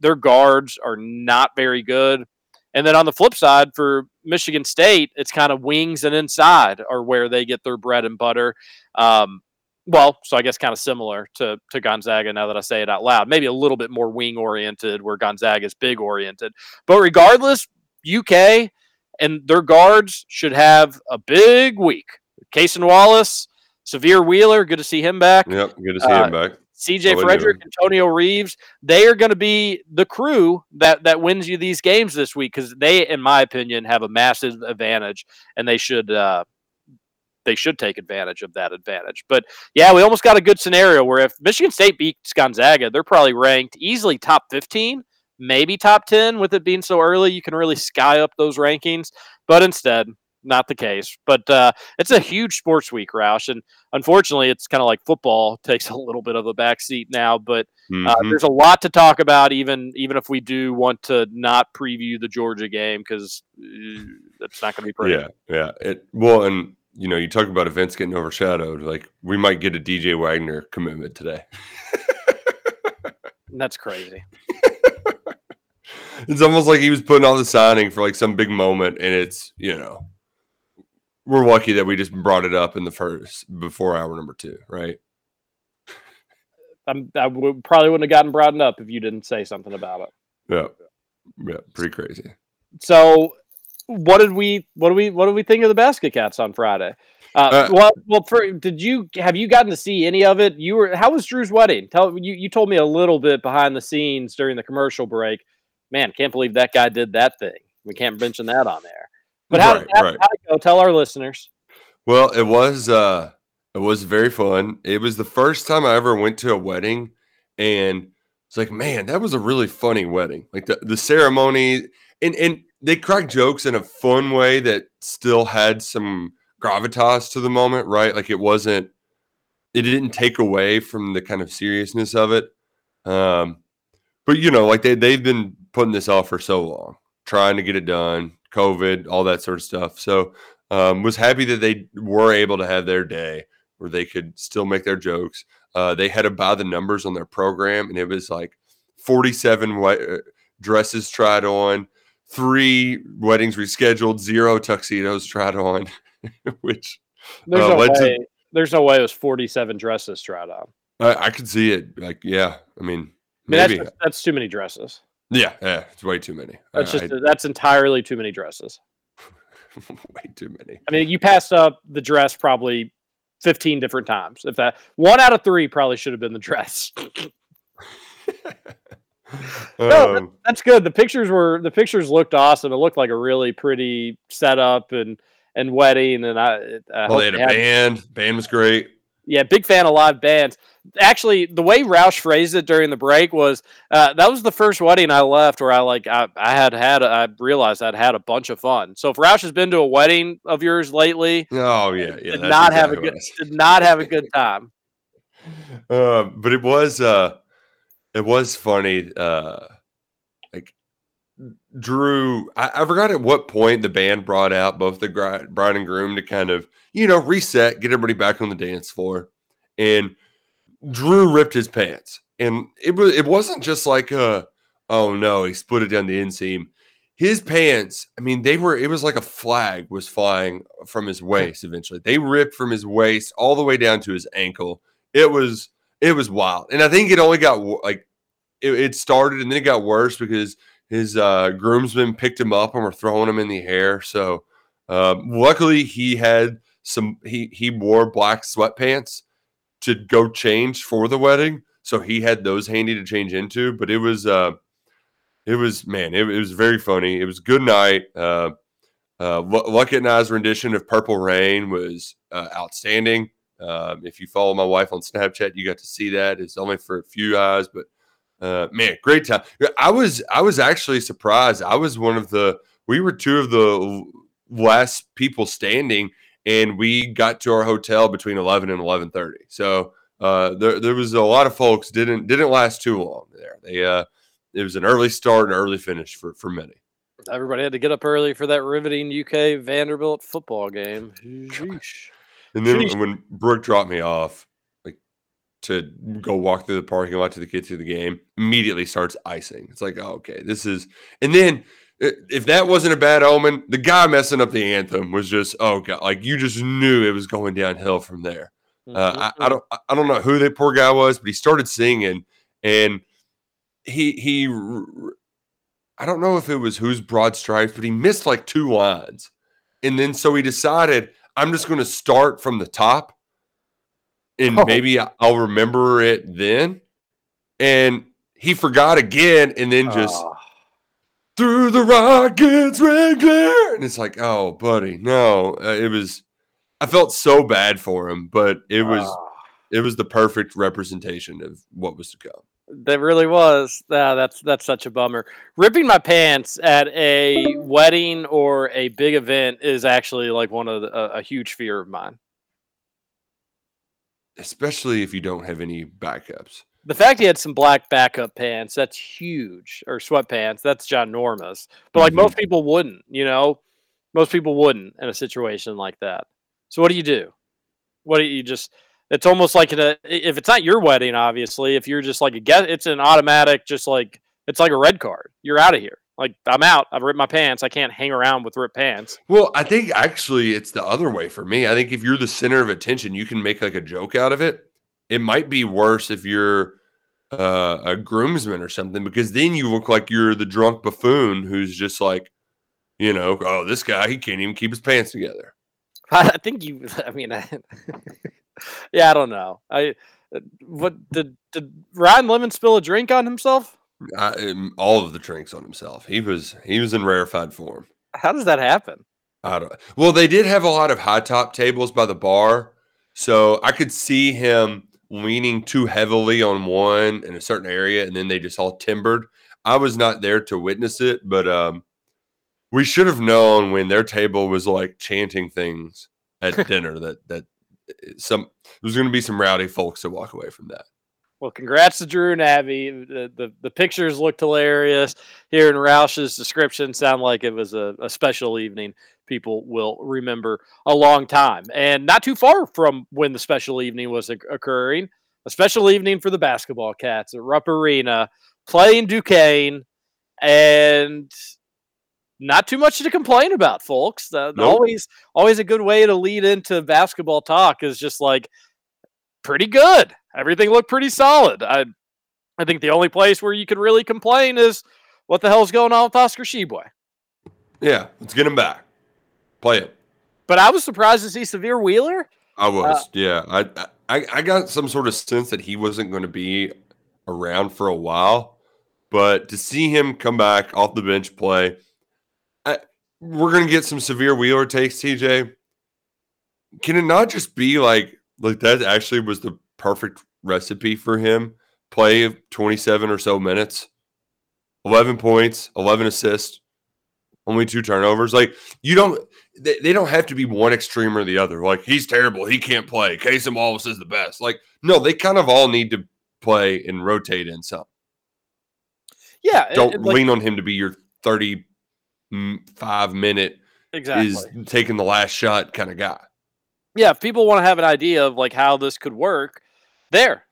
Their guards are not very good. And then on the flip side, for Michigan State, it's kind of wings and inside are where they get their bread and butter. Um, well, so I guess kind of similar to to Gonzaga. Now that I say it out loud, maybe a little bit more wing oriented, where Gonzaga is big oriented. But regardless, UK and their guards should have a big week. Cason Wallace, Sahvir Wheeler, good to see him back. Yep, good to see Uh, him back. CJ we Fredrick? Antonio Reeves, they are going to be the crew that that wins you these games this week because they, in my opinion, have a massive advantage, and they should uh, they should take advantage of that advantage. But yeah, we almost got a good scenario where if Michigan State beats Gonzaga, they're probably ranked easily top fifteen, maybe top ten. With it being so early, you can really sky up those rankings. But instead, not the case. But uh, it's a huge sports week, Roush, and unfortunately, it's kind of like football takes a little bit of a backseat now. But uh, Mhm. there's a lot to talk about, even even if we do want to not preview the Georgia game because it's not going to be pretty. Yeah, yeah. It well, and you know, you talk about events getting overshadowed. Like we might get a DJ Wagner commitment today. That's crazy. It's almost like he was putting on the signing for like some big moment, and it's you know, we're lucky that we just brought it up in the first before hour number two, right? I'm, I would, probably wouldn't have gotten brought up if you didn't say something about it. Yeah, yeah, pretty crazy. So, what did we what do we what did we think of the Basket Cats on Friday? Uh, Uh, well, well, for, did you have you gotten to see any of it? You were how was Drew's wedding? Tell you you told me a little bit behind the scenes during the commercial break. Man, can't believe that guy did that thing. We can't mention that on there. But how, Right, how, right. go? Tell our listeners. Well, it was uh it was very fun. It was the first time I ever went to a wedding and it's like, man, that was a really funny wedding. Like the, the ceremony and and they cracked jokes in a fun way that still had some gravitas to the moment, right? Like it wasn't it didn't take away from the kind of seriousness of it. Um but you know, like they they've been putting this off for so long, trying to get it done, COVID, all that sort of stuff. So um, was happy that they were able to have their day where they could still make their jokes. Uh, they had to buy the numbers on their program, and it was like 47 we- uh, dresses tried on, three weddings rescheduled, zero tuxedos tried on, which There's uh, no led to- way. There's no way it was 47 dresses tried on. I, I could see it. Like, yeah, I mean, I mean, maybe. that's that's too many dresses. Yeah, yeah, it's way too many. That's just I- that's entirely too many dresses. way too many. I mean, you passed up the dress probably 15 different times. If that one out of three probably should have been the dress. no, Um, that's good. The pictures were the pictures looked awesome. It looked like a really pretty setup and and wedding. And I, I well, they had a band. Band was great. Yeah, big fan of live bands. Actually, the way Roush phrased it during the break was uh, that was the first wedding I left where I like I, I had had I realized I'd had a bunch of fun. So if Roush has been to a wedding of yours lately, Oh yeah, yeah. did not have a good did not have a good time. Uh, but it was uh it was funny uh like drew I, I forgot at what point the band brought out both the bride and groom to kind of you know reset get everybody back on the dance floor. And drew ripped his pants. And it was it wasn't just like uh oh no he split it down the inseam his pants i mean they were it was like a flag was flying from his waist eventually. They ripped from his waist all the way down to his ankle. It was it was wild. And i think it only got like it, it started and then it got worse because his uh groomsmen picked him up and were throwing him in the air. So um, luckily he had some he he wore black sweatpants to go change for the wedding so he had those handy to change into but it was uh it was man it, it was very funny it was good night uh uh, Lu- Lucky and I's rendition of Purple Rain was uh, outstanding. Um, if you follow my wife on Snapchat, you got to see that. It's only for a few eyes, but uh, man, great time. I was I was actually surprised. I was one of the we were two of the last people standing, and we got to our hotel between eleven and eleven thirty. So uh, there there was a lot of folks didn't didn't last too long there. They uh, it was an early start and early finish for for many. Everybody had to get up early for that riveting UK Vanderbilt football game. Sheesh. And then Sheesh. when Brooke dropped me off, like to go walk through the parking lot to the kids to the game, immediately starts icing. It's like, oh, okay, this is. And then if that wasn't a bad omen, the guy messing up the anthem was just oh god, like you just knew it was going downhill from there. Uh, I, I don't I- don't know who that poor guy was, but he started singing and he he I don't know if it was whose broad stripes, but he missed like two lines. And then so he decided I'm just going to start from the top and Oh. maybe I'll remember it then. And he forgot again and then just Ah. Through the rockets red glare and it's like oh buddy no uh, it was i felt so bad for him but it was Ah. it was the perfect representation of what was to come That really was. Ah, that's that's such a bummer. Ripping my pants at a wedding or a big event is actually like one of the, a, a huge fear of mine. especially if you don't have any backups The fact he had some black backup pants, that's huge. Or sweatpants, that's ginormous. But like mm-hmm. most people wouldn't, you know? Most people wouldn't in a situation like that. So what do you do? What do you just it's almost like a, if it's not your wedding, obviously, if you're just like a guest, it's an automatic, just like it's like a red card. You're out of here. Like I'm out. I've ripped my pants. I can't hang around with ripped pants. well i think actually it's the other way for me i think if you're the center of attention you can make like a joke out of it it might be worse if you're uh, a groomsman or something because then you look like you're the drunk buffoon who's just like you know oh this guy he can't even keep his pants together I think you. I mean, I, yeah, I don't know. I uh, what did did Ryan Lemon spill a drink on himself? I, um, all of the drinks on himself. He was he was in rarefied form. How does that happen? I don't. Well, they did have a lot of high top tables by the bar, so I could see him leaning too heavily on one in a certain area, and then they just all timbered. I was not there to witness it, but um, we should have known when their table was like chanting things at dinner that that uh, some there's going to be some rowdy folks that walk away from that. Well, congrats to Drew and Abby. The, the, the pictures looked hilarious. Hearing Roush's description sound like it was a, a special evening. People will remember a long time. And not too far from when the special evening was occurring. A special evening for the basketball cats at Rupp Arena, playing Duquesne, and not too much to complain about, folks. Uh, Nope. Always, always a good way to lead into basketball talk is just like pretty good. Everything looked pretty solid. I, I think the only place where you could really complain is what the hell's going on with Oscar Tshiebwe. Yeah, let's get him back. Play it. But I was surprised to see Sahvir Wheeler. I was, uh, yeah. I, I I got some sort of sense that he wasn't going to be around for a while, but to see him come back off the bench play, I, we're going to get some Sahvir Wheeler takes. TJ, can it not just be like like that? Actually, was the perfect recipe for him. Play twenty seven or so minutes, eleven points, eleven assists, only two turnovers. Like you don't they, they don't have to be one extreme or the other. Like he's terrible, he can't play. Cason Wallace is the best. Like no, they kind of all need to play and rotate in some. Yeah, Don't it, like- lean on him to be your thirty-five minute Exactly. is taking the last shot kind of guy. yeah, if people want to have an idea of like how this could work, there,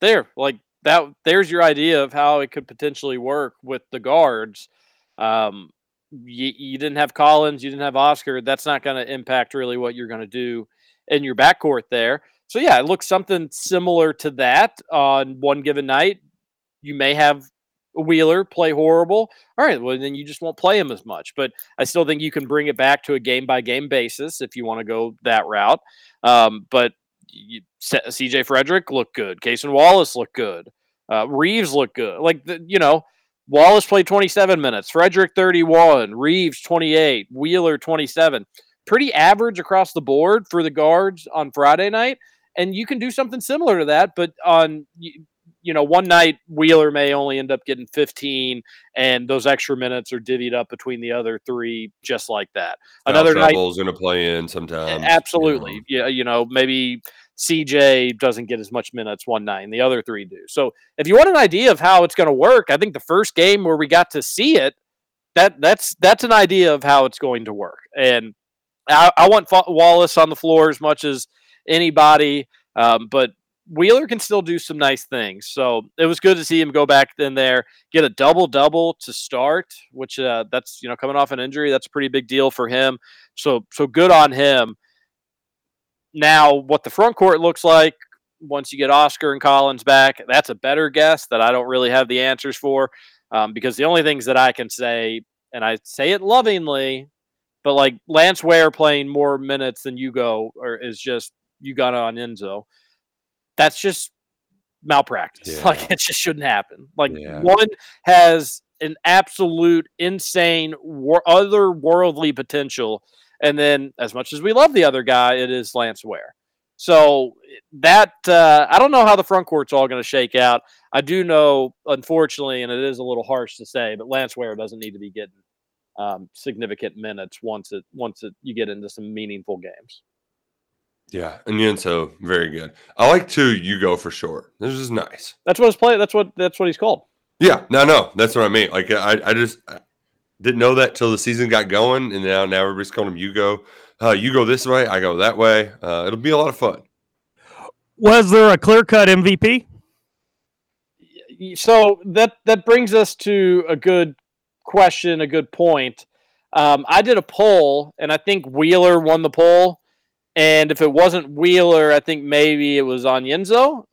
there, like that, there's your idea of how it could potentially work with the guards. Um, you, you didn't have Collins, you didn't have Oscar. That's not going to impact really what you're going to do in your backcourt there. So yeah, it looks something similar to that on one given night. You may have Wheeler play horrible. All right, well then you just won't play him as much. But I still think you can bring it back to a game by game basis if you want to go that route. Um, but you, CJ Fredrick looked good. Cason Wallace looked good. Uh, Reeves looked good. Like the, you know, Wallace played 27 minutes. Fredrick 31. Reeves 28. Wheeler 27. Pretty average across the board for the guards on Friday night. And you can do something similar to that, but on you know, one night Wheeler may only end up getting 15, and those extra minutes are divvied up between the other three, just like that. Another night, is going to play in sometimes. absolutely, yeah, you know, maybe CJ doesn't get as much minutes one night, and the other three do. So, if you want an idea of how it's going to work, I think the first game where we got to see it, that that's that's an idea of how it's going to work, and I, I want Wallace on the floor as much as anybody. Um, but Wheeler can still do some nice things. So it was good to see him go back in there, get a double double to start, which uh, that's you know coming off an injury, that's a pretty big deal for him. So so good on him. Now, what the front court looks like once you get Oscar and Collins back, that's a better guess that I don't really have the answers for, um, because the only things that I can say, and I say it lovingly, but like Lance Ware playing more minutes than Hugo or is just you got on Enzo. That's just malpractice. Yeah. Like it just shouldn't happen. Like Yeah. one has an absolute insane wor- otherworldly potential, and then as much as we love the other guy, it is Lance Ware. So that uh, I don't know how the front court's all going to shake out. I do know, unfortunately, and it is a little harsh to say, but Lance Ware doesn't need to be getting um, significant minutes once it once it you get into some meaningful games. Yeah, and Yenso, very good. I like two. You go for short. This is nice. That's what his play. That's what that's what he's called. Yeah, no, no, that's what I mean. Like I, I just didn't know that till the season got going, and now now everybody's calling him. You go, uh, you go this way, I go that way. Uh, it'll be a lot of fun. Was there a clear cut MVP? So that that brings us to a good question, a good point. Um, I did a poll, and I think Wheeler won the poll. And if it wasn't Wheeler, I think maybe it was Onyenso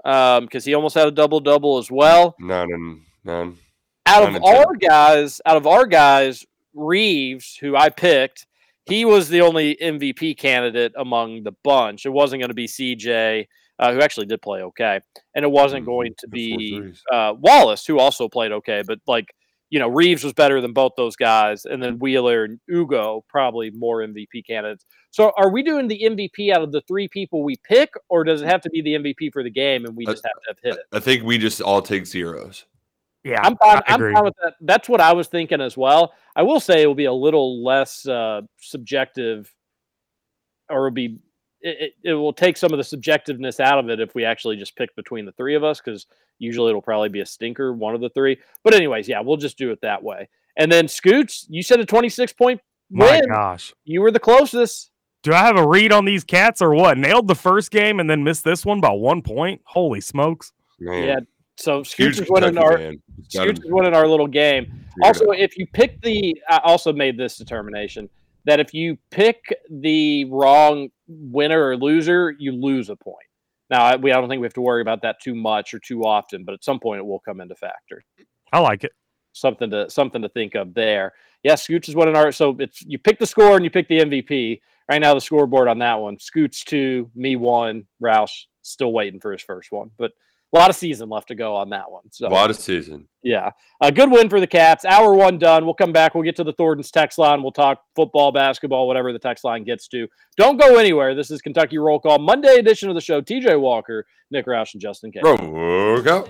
because he almost had a double double as well. None and none. Out of our guys, out of our guys, Reeves, who I picked, he was the only MVP candidate among the bunch. It wasn't going to be CJ, uh, who actually did play okay, and it wasn't going to be uh, Wallace, who also played okay. But like you know, Reeves was better than both those guys, and then Wheeler and Ugo probably more MVP candidates. So, are we doing the MVP out of the three people we pick, or does it have to be the MVP for the game, and we just have to have hit it? I think we just all take zeros. Yeah, I'm fine. I I'm fine with that. That's what I was thinking as well. I will say it will be a little less uh, subjective, or it'll be it, it, it will take some of the subjectiveness out of it if we actually just pick between the three of us because usually it'll probably be a stinker, one of the three. But anyways, yeah, we'll just do it that way. And then Scoots, you said a 26 point My gosh. You were the closest. Do I have a read on these cats or what? Nailed the first game and then missed this one by one point. Holy smokes! Yeah. So Scooch is winning Kentucky our fan. Got him. Scoots is winning our little game. Also, if you pick the, I also made this determination that if you pick the wrong winner or loser, you lose a point. Now, I, we I don't think we have to worry about that too much or too often, but at some point it will come into factor. I like it. Something to something to think of there. Yeah, Scooch is winning our. So it's you pick the score and you pick the MVP. Right now, the scoreboard on that one: Scoots two, me one, Roush still waiting for his first one, but a lot of season left to go on that one. So A lot of season. yeah, a good win for the Cats. Hour one done. We'll come back. We'll get to the Thornton's text line. We'll talk football, basketball, whatever the text line gets to. Don't go anywhere. This is Kentucky Roll Call Monday edition of the show. TJ Walker, Nick Roush, and Justin K. Roll out.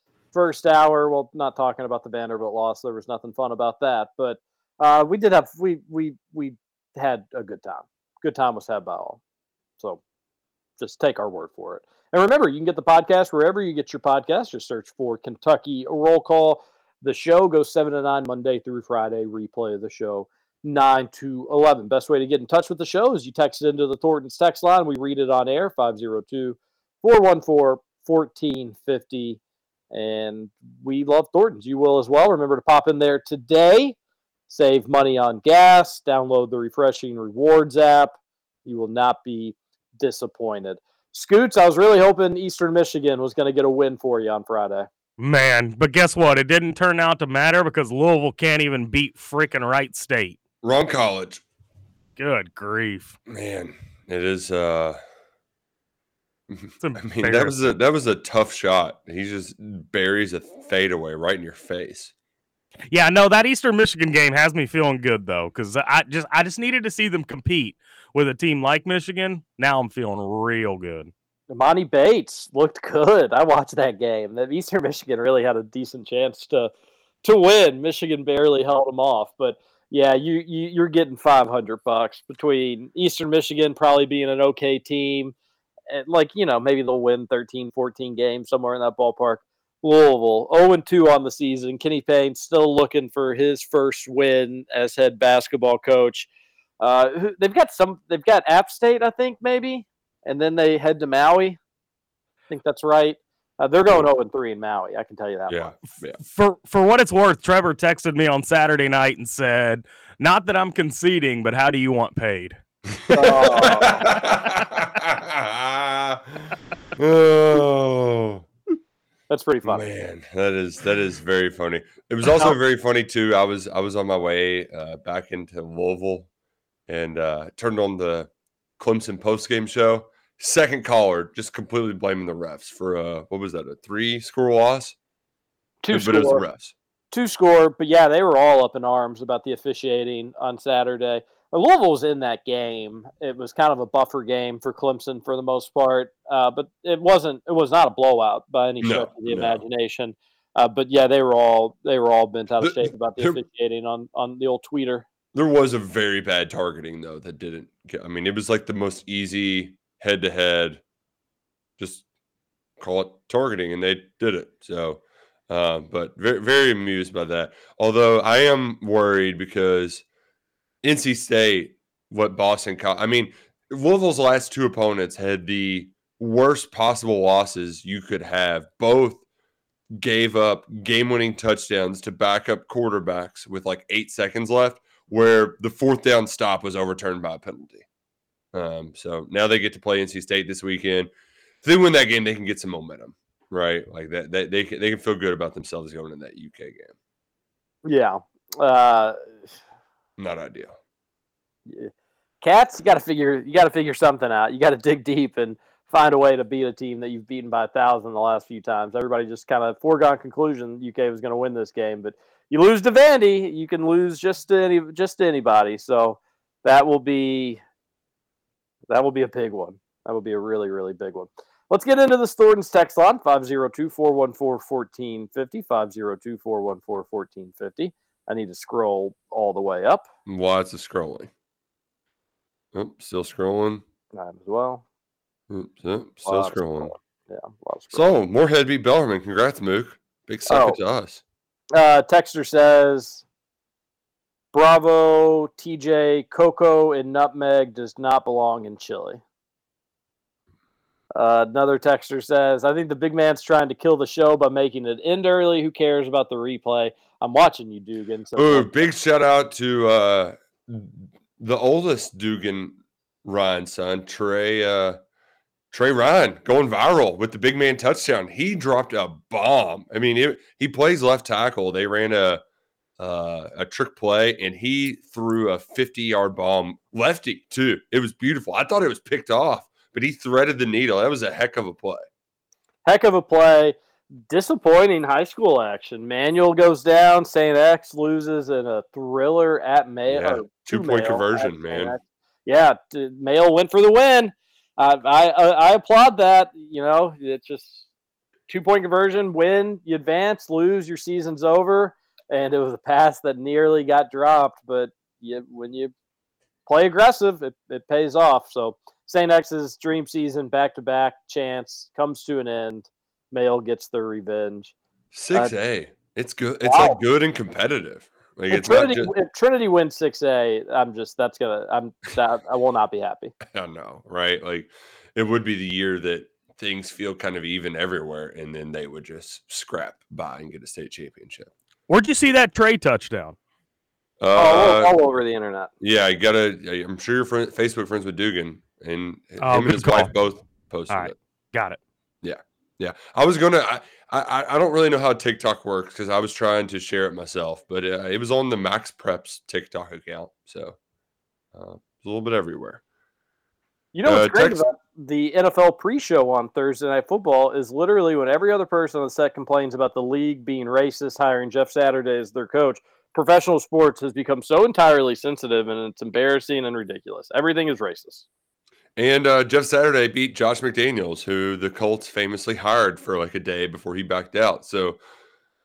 first hour. Well, not talking about the Vanderbilt loss. There was nothing fun about that, but uh, we did have we we we had a good time. Good time was had by all. So just take our word for it. And remember, you can get the podcast wherever you get your podcast. Just search for Kentucky Roll Call. The show goes 7 to 9 Monday through Friday. Replay of the show 9 to 11. Best way to get in touch with the show is you text it into the Thornton's text line. We read it on air 502 414 1450. And we love Thornton's. You will as well. Remember to pop in there today, save money on gas, download the refreshing rewards app. You will not be disappointed. Scoots, I was really hoping Eastern Michigan was going to get a win for you on Friday. Man, but guess what? It didn't turn out to matter because Louisville can't even beat freaking Wright State. Wrong college. Good grief. Man, it is uh It's I mean, that was a that was a tough shot. He just buries a fadeaway right in your face. Yeah, no, that Eastern Michigan game has me feeling good though, because I just I just needed to see them compete with a team like Michigan. Now I'm feeling real good. Emoni Bates looked good. I watched that game. That Eastern Michigan really had a decent chance to to win. Michigan barely held them off, but yeah, you, you you're getting 500 bucks between Eastern Michigan probably being an okay team, and like you know maybe they'll win 13, 14 games somewhere in that ballpark. Louisville 0 2 on the season. Kenny Payne still looking for his first win as head basketball coach. Uh, they've got some. They've got App State, I think, maybe, and then they head to Maui. I think that's right. Uh, they're going 0 3 in Maui. I can tell you that. Yeah, yeah. For for what it's worth, Trevor texted me on Saturday night and said, "Not that I'm conceding, but how do you want paid?" oh that's pretty funny. man that is that is very funny. It was also very funny too. I was i was on my way uh, back into louisville and uh turned on the clemson post-game show. Second caller just completely blaming the refs for uh what was that a three score loss? Two but it was the refs. Two score, but yeah, they were all up in arms about the officiating on Saturday. Louisville was in that game. It was kind of a buffer game for Clemson for the most part, uh, but it wasn't. It was not a blowout by any No, stretch of the no. imagination. Uh, but yeah, they were all they were all bent out of shape about the there- officiating on on the old tweeter. There was a very bad targeting though that didn't get. I mean, it was like the most easy head to head. Just call it targeting, and they did it. So, uh, but very very amused by that. Although I am worried because NC State, what Boston, I mean, Louisville's last two opponents had the worst possible losses you could have. Both gave up game winning touchdowns to backup quarterbacks with like eight seconds left, where the fourth down stop was overturned by a penalty. Um, so now they get to play NC State this weekend. If they win that game, they can get some momentum, right? Like that, they, they, can, they can feel good about themselves going in that UK game. Yeah, uh, Not ideal. Cats, you got to figure you got to figure something out. You got to dig deep and find a way to beat a team that you've beaten by a thousand the last few times. Everybody just kind of foregone conclusion UK was going to win this game, but you lose to Vandy, you can lose just to any just to anybody. So that will be that will be a big one. That will be a really really big one. Let's get into the Thornton's text line 502-414-1450 502-414-1450. I need to scroll all the way up. Lots of scrolling. Oh, still scrolling. Time as well. Oops, oh, still of scrolling. Yeah, So Morehead beat Bellarmine. Congrats, Mook. Big sucker Oh. to us. Uh, Texter says, "Bravo, TJ, cocoa and nutmeg does not belong in chili." Uh, another texter says, "I think the big man's trying to kill the show by making it end early. Who cares about the replay? I'm watching you, Dugan." So Ooh, big shout out to uh, the oldest Dugan Ryan son, Trey uh, Trey Ryan, going viral with the big man touchdown. He dropped a bomb. I mean, it, he plays left tackle. They ran a uh, a trick play, and he threw a 50 yard bomb lefty too. It was beautiful. I thought it was picked off, but he threaded the needle. That was a heck of a play. heck of a play. Disappointing high school action. Manual goes down. St. X loses in a thriller at Male. Yeah, two-point conversion, at man. Yeah, Male went for the win. Uh, I, I I applaud that. You know, it's just two point conversion, win, you advance, lose, your season's over. And it was a pass that nearly got dropped, but you, when you play aggressive, it, it pays off. So St. X's dream season back to back chance comes to an end. Male gets their revenge. Six A. It's good. It's Wow. like good and competitive. Like If it's Trinity, just. if Trinity wins six A, I'm just that's gonna I'm that I will not be happy. I know, right? Like it would be the year that things feel kind of even everywhere, and then they would just scrap by and get a state championship. Where'd you see that Trey touchdown? all, Uh, all over the internet. yeah, I gotta. I'm sure you're friend, Facebook friends with Dugan, and h- Oh, him and his call. wife both posted All right. it. Got it. Yeah, yeah. I was gonna. I I, I don't really know how TikTok works because I was trying to share it myself, but uh, it was on the Max Preps TikTok account, so uh, it's a little bit everywhere. You know what's Uh, great Tex- about the NFL pre-show on Thursday Night Football is literally when every other person on the set complains about the league being racist, hiring Jeff Saturday as their coach. Professional sports has become so entirely sensitive, and it's embarrassing and ridiculous. Everything is racist. And uh, Jeff Saturday beat Josh McDaniels, who the Colts famously hired for like a day before he backed out. So,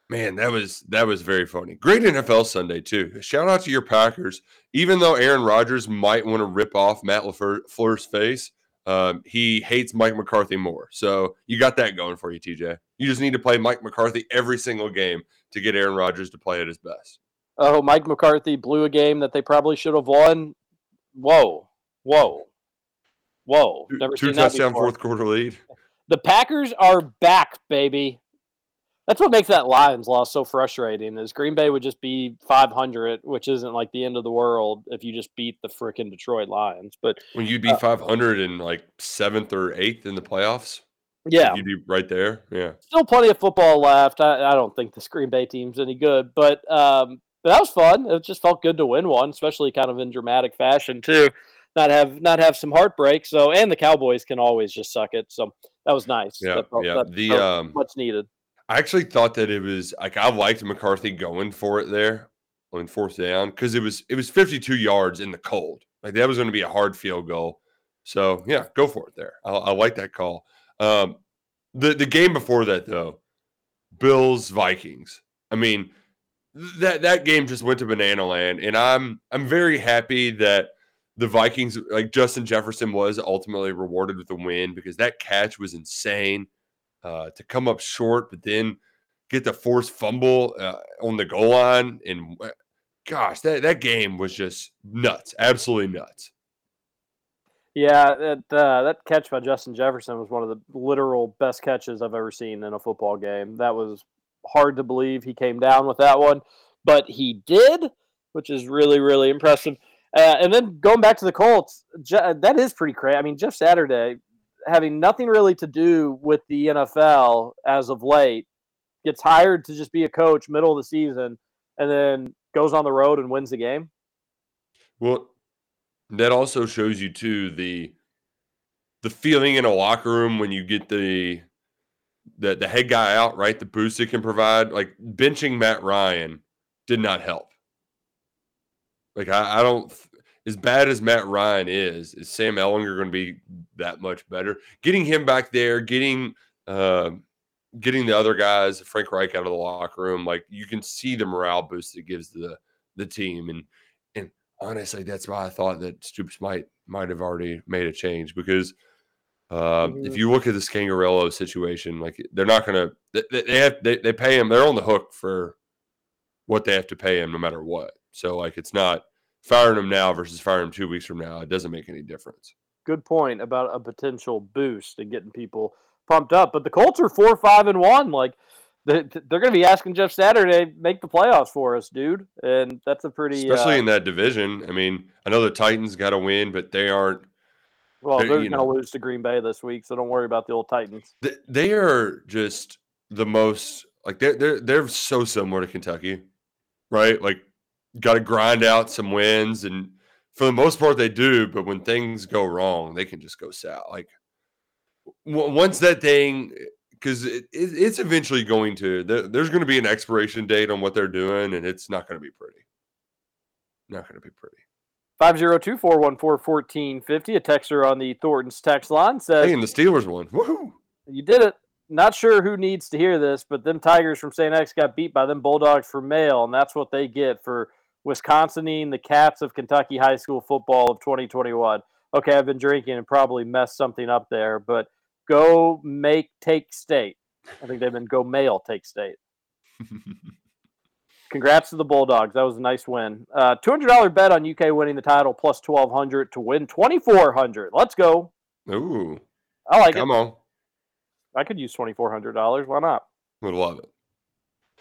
man, that was that was very funny. Great NFL Sunday too. Shout out to your Packers. Even though Aaron Rodgers might want to rip off Matt LaFleur's face, um, he hates Mike McCarthy more. So you got that going for you, TJ. You just need to play Mike McCarthy every single game to get Aaron Rodgers to play at his best. Oh, Mike McCarthy blew a game that they probably should have won. Whoa, whoa, whoa! Two, Never two seen touchdown before. fourth quarter lead. The Packers are back, baby. That's what makes that Lions loss so frustrating. Is Green Bay would just be 500, which isn't like the end of the world if you just beat the freaking Detroit Lions. But When you'd be Uh, 500 and like seventh or eighth in the playoffs, yeah, you'd be right there. Yeah. still plenty of football left. I, I don't think the Green Bay team's any good, but um, but that was fun. It just felt good to win one, especially kind of in dramatic fashion too. Not have not have some heartbreak. So and the Cowboys can always just suck it. So that was nice. Yeah, That yeah. that The, um, much needed. I actually thought that it was like I liked McCarthy going for it there on fourth down because it was it was 52 yards in the cold. Like that was going to be a hard field goal. So yeah, go for it there. I, I like that call. Um, the the game before that though, Bills Vikings. I mean that that game just went to banana land, and I'm I'm very happy that the Vikings like Justin Jefferson was ultimately rewarded with the win because that catch was insane uh, to come up short, but then get the forced fumble uh, on the goal line. And uh, gosh, that, that game was just nuts, absolutely nuts. Yeah, that uh, that catch by Justin Jefferson was one of the literal best catches I've ever seen in a football game. That was hard to believe he came down with that one, but he did, which is really really impressive. Uh, and then going back to the Colts, Je- that is pretty crazy. I mean, Jeff Saturday, having nothing really to do with the NFL as of late, gets hired to just be a coach middle of the season, and then goes on the road and wins the game. Well, that also shows you too the the feeling in a locker room when you get the the the head guy out, right? The boost it can provide. Like benching Matt Ryan did not help. Like I, I don't as bad as Matt Ryan is, is Sam Ehlinger going to be that much better? Getting him back there, getting uh, getting the other guys, Frank Reich out of the locker room, like you can see the morale boost it gives the the team. And and honestly, that's why I thought that Stoops might might have already made a change because uh, Mhm. if you look at the Scangarello situation, like they're not going to they, they have they, they pay him they're on the hook for what they have to pay him no matter what. So like it's not firing him now versus firing him two weeks from now. It doesn't make any difference. good point about a potential boost and getting people pumped up. But the Colts are four, five, and one. Like they, they're going to be asking Jeff Saturday make the playoffs for us, dude. And that's a pretty Especially uh, in that division. I mean, I know the Titans got to win, but they aren't. well. they're, They're going to lose to Green Bay this week, so don't worry about the old Titans. th- They are just the most like they're they're they're so similar to Kentucky, right? Like, got to grind out some wins, and for the most part they do. But when things go wrong, they can just go south. Like w- once that thing, because it, it, it's eventually going to. There, there's going to be an expiration date on what they're doing, and it's not going to be pretty. Not going to be pretty. 502 414 1450. A texter on the Thornton's text line says, Hey, and the Steelers won. Woohoo! You did it. Not sure who needs to hear this, but them Tigers from St. X got beat by them Bulldogs for Male, and that's what they get for Wisconsining the Cats of Kentucky high school football of 2021. Okay, I've been drinking and probably messed something up there, but go make take state. I think they've been go Male take state. Congrats to the Bulldogs. That was a nice win. Uh, $200 bet on UK winning the title plus 1200 to win 2400 Let's go. Ooh, I like come it. Come on, I could use $2,400. Why not? would love it.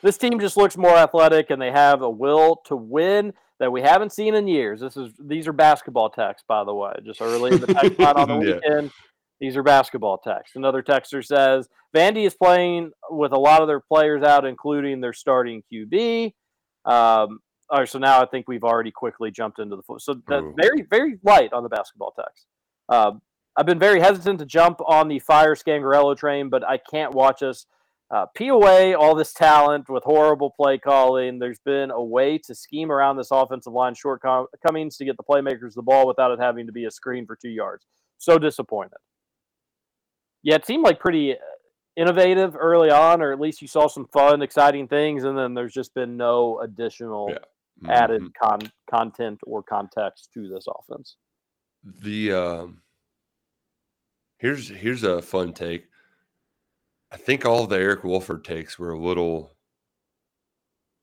This team just looks more athletic and they have a will to win that we haven't seen in years. This is these are basketball texts, by the way. Just early in the text line on the Yeah. weekend. These are basketball texts. Another texter says Vandy is playing with a lot of their players out, including their starting QB. Um, all right, so now I think we've already quickly jumped into the foot. So that's Ooh. very, very light on the basketball text. Um, I've been very hesitant to jump on the fire Scangarello train, but I can't watch us uh, peel away all this talent with horrible play calling. There's been a way to scheme around this offensive line shortcomings to get the playmakers the ball without it having to be a screen for two yards. So disappointed. Yeah, it seemed like pretty uh, innovative early on, or at least you saw some fun, exciting things, and then there's just been no additional Yeah. added Mhm. con- content or context to this offense. The um here's here's a fun take. I think all the Eric Wolford takes were a little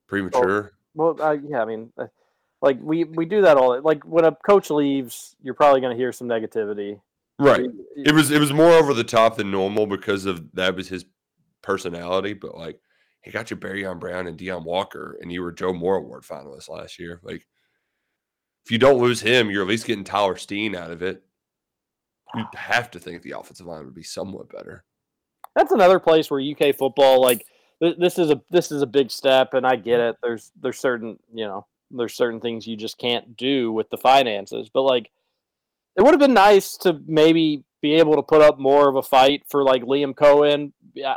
premature. Well, uh, yeah, I mean, uh, like we we do that all. Like when a coach leaves, you're probably going to hear some negativity. Right. You- It was it was more over the top than normal because of that was his personality, but like he got you Barion Brown and Deone Walker, and you were Joe Moore Award finalist last year. Like if you don't lose him, you're at least getting Tyler Steen out of it. You'd have to think the offensive line would be somewhat better. That's another place where UK football like th- this is a this is a big step and I get it. There's there's certain you know there's certain things you just can't do with the finances but like it would have been nice to maybe be able to put up more of a fight for like Liam Coen.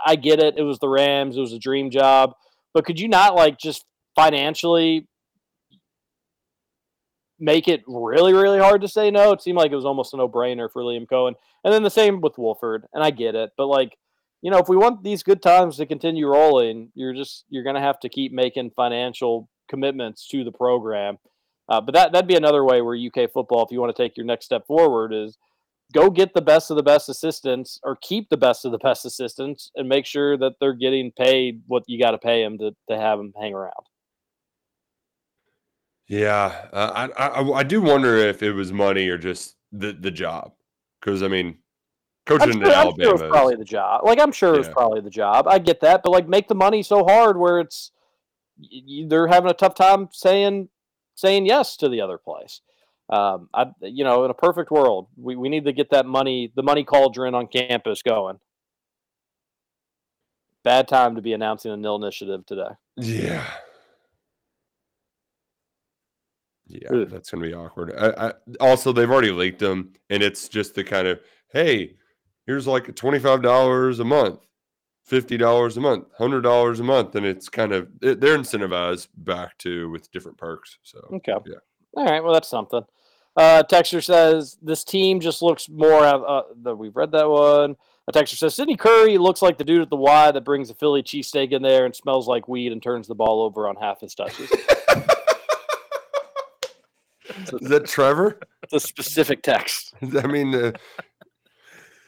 I get it. It was the Rams. It was a dream job. But could you not like just financially make it really really hard to say no? It seemed like it was almost a no-brainer for Liam Coen. And then the same with Wolford and I get it. But like you know, if we want these good times to continue rolling, you're just you're going to have to keep making financial commitments to the program. Uh, but that that'd be another way where UK football, if you want to take your next step forward, is go get the best of the best assistants or keep the best of the best assistants and make sure that they're getting paid what you got to pay them to to have them hang around. Yeah, uh, I, I I do wonder if it was money or just the the job, because I mean, I'm sure, in I'm sure it was probably the job. Like I'm sure it was probably the job. I get that, but like make the money so hard where it's they're having a tough time saying saying yes to the other place. Um, I you know in a perfect world, we, we need to get that money the money cauldron on campus going. Bad time to be announcing a nil initiative today. yeah, yeah, Ugh. that's gonna be awkward. I, I, also, they've already leaked them, and it's just the kind of hey, here's like twenty five dollars a month, fifty dollars a month, hundred dollars a month, and it's kind of it, they're incentivized back to with different perks. So Okay. yeah. All right. Well, that's something. Uh, Texter says this team just looks more. Uh, uh, the, we've read that one. A Texter says Sydney Curry looks like the dude at the Y that brings a Philly cheesesteak in there and smells like weed and turns the ball over on half his touches. Is that Trevor? It's a specific text. I mean, uh,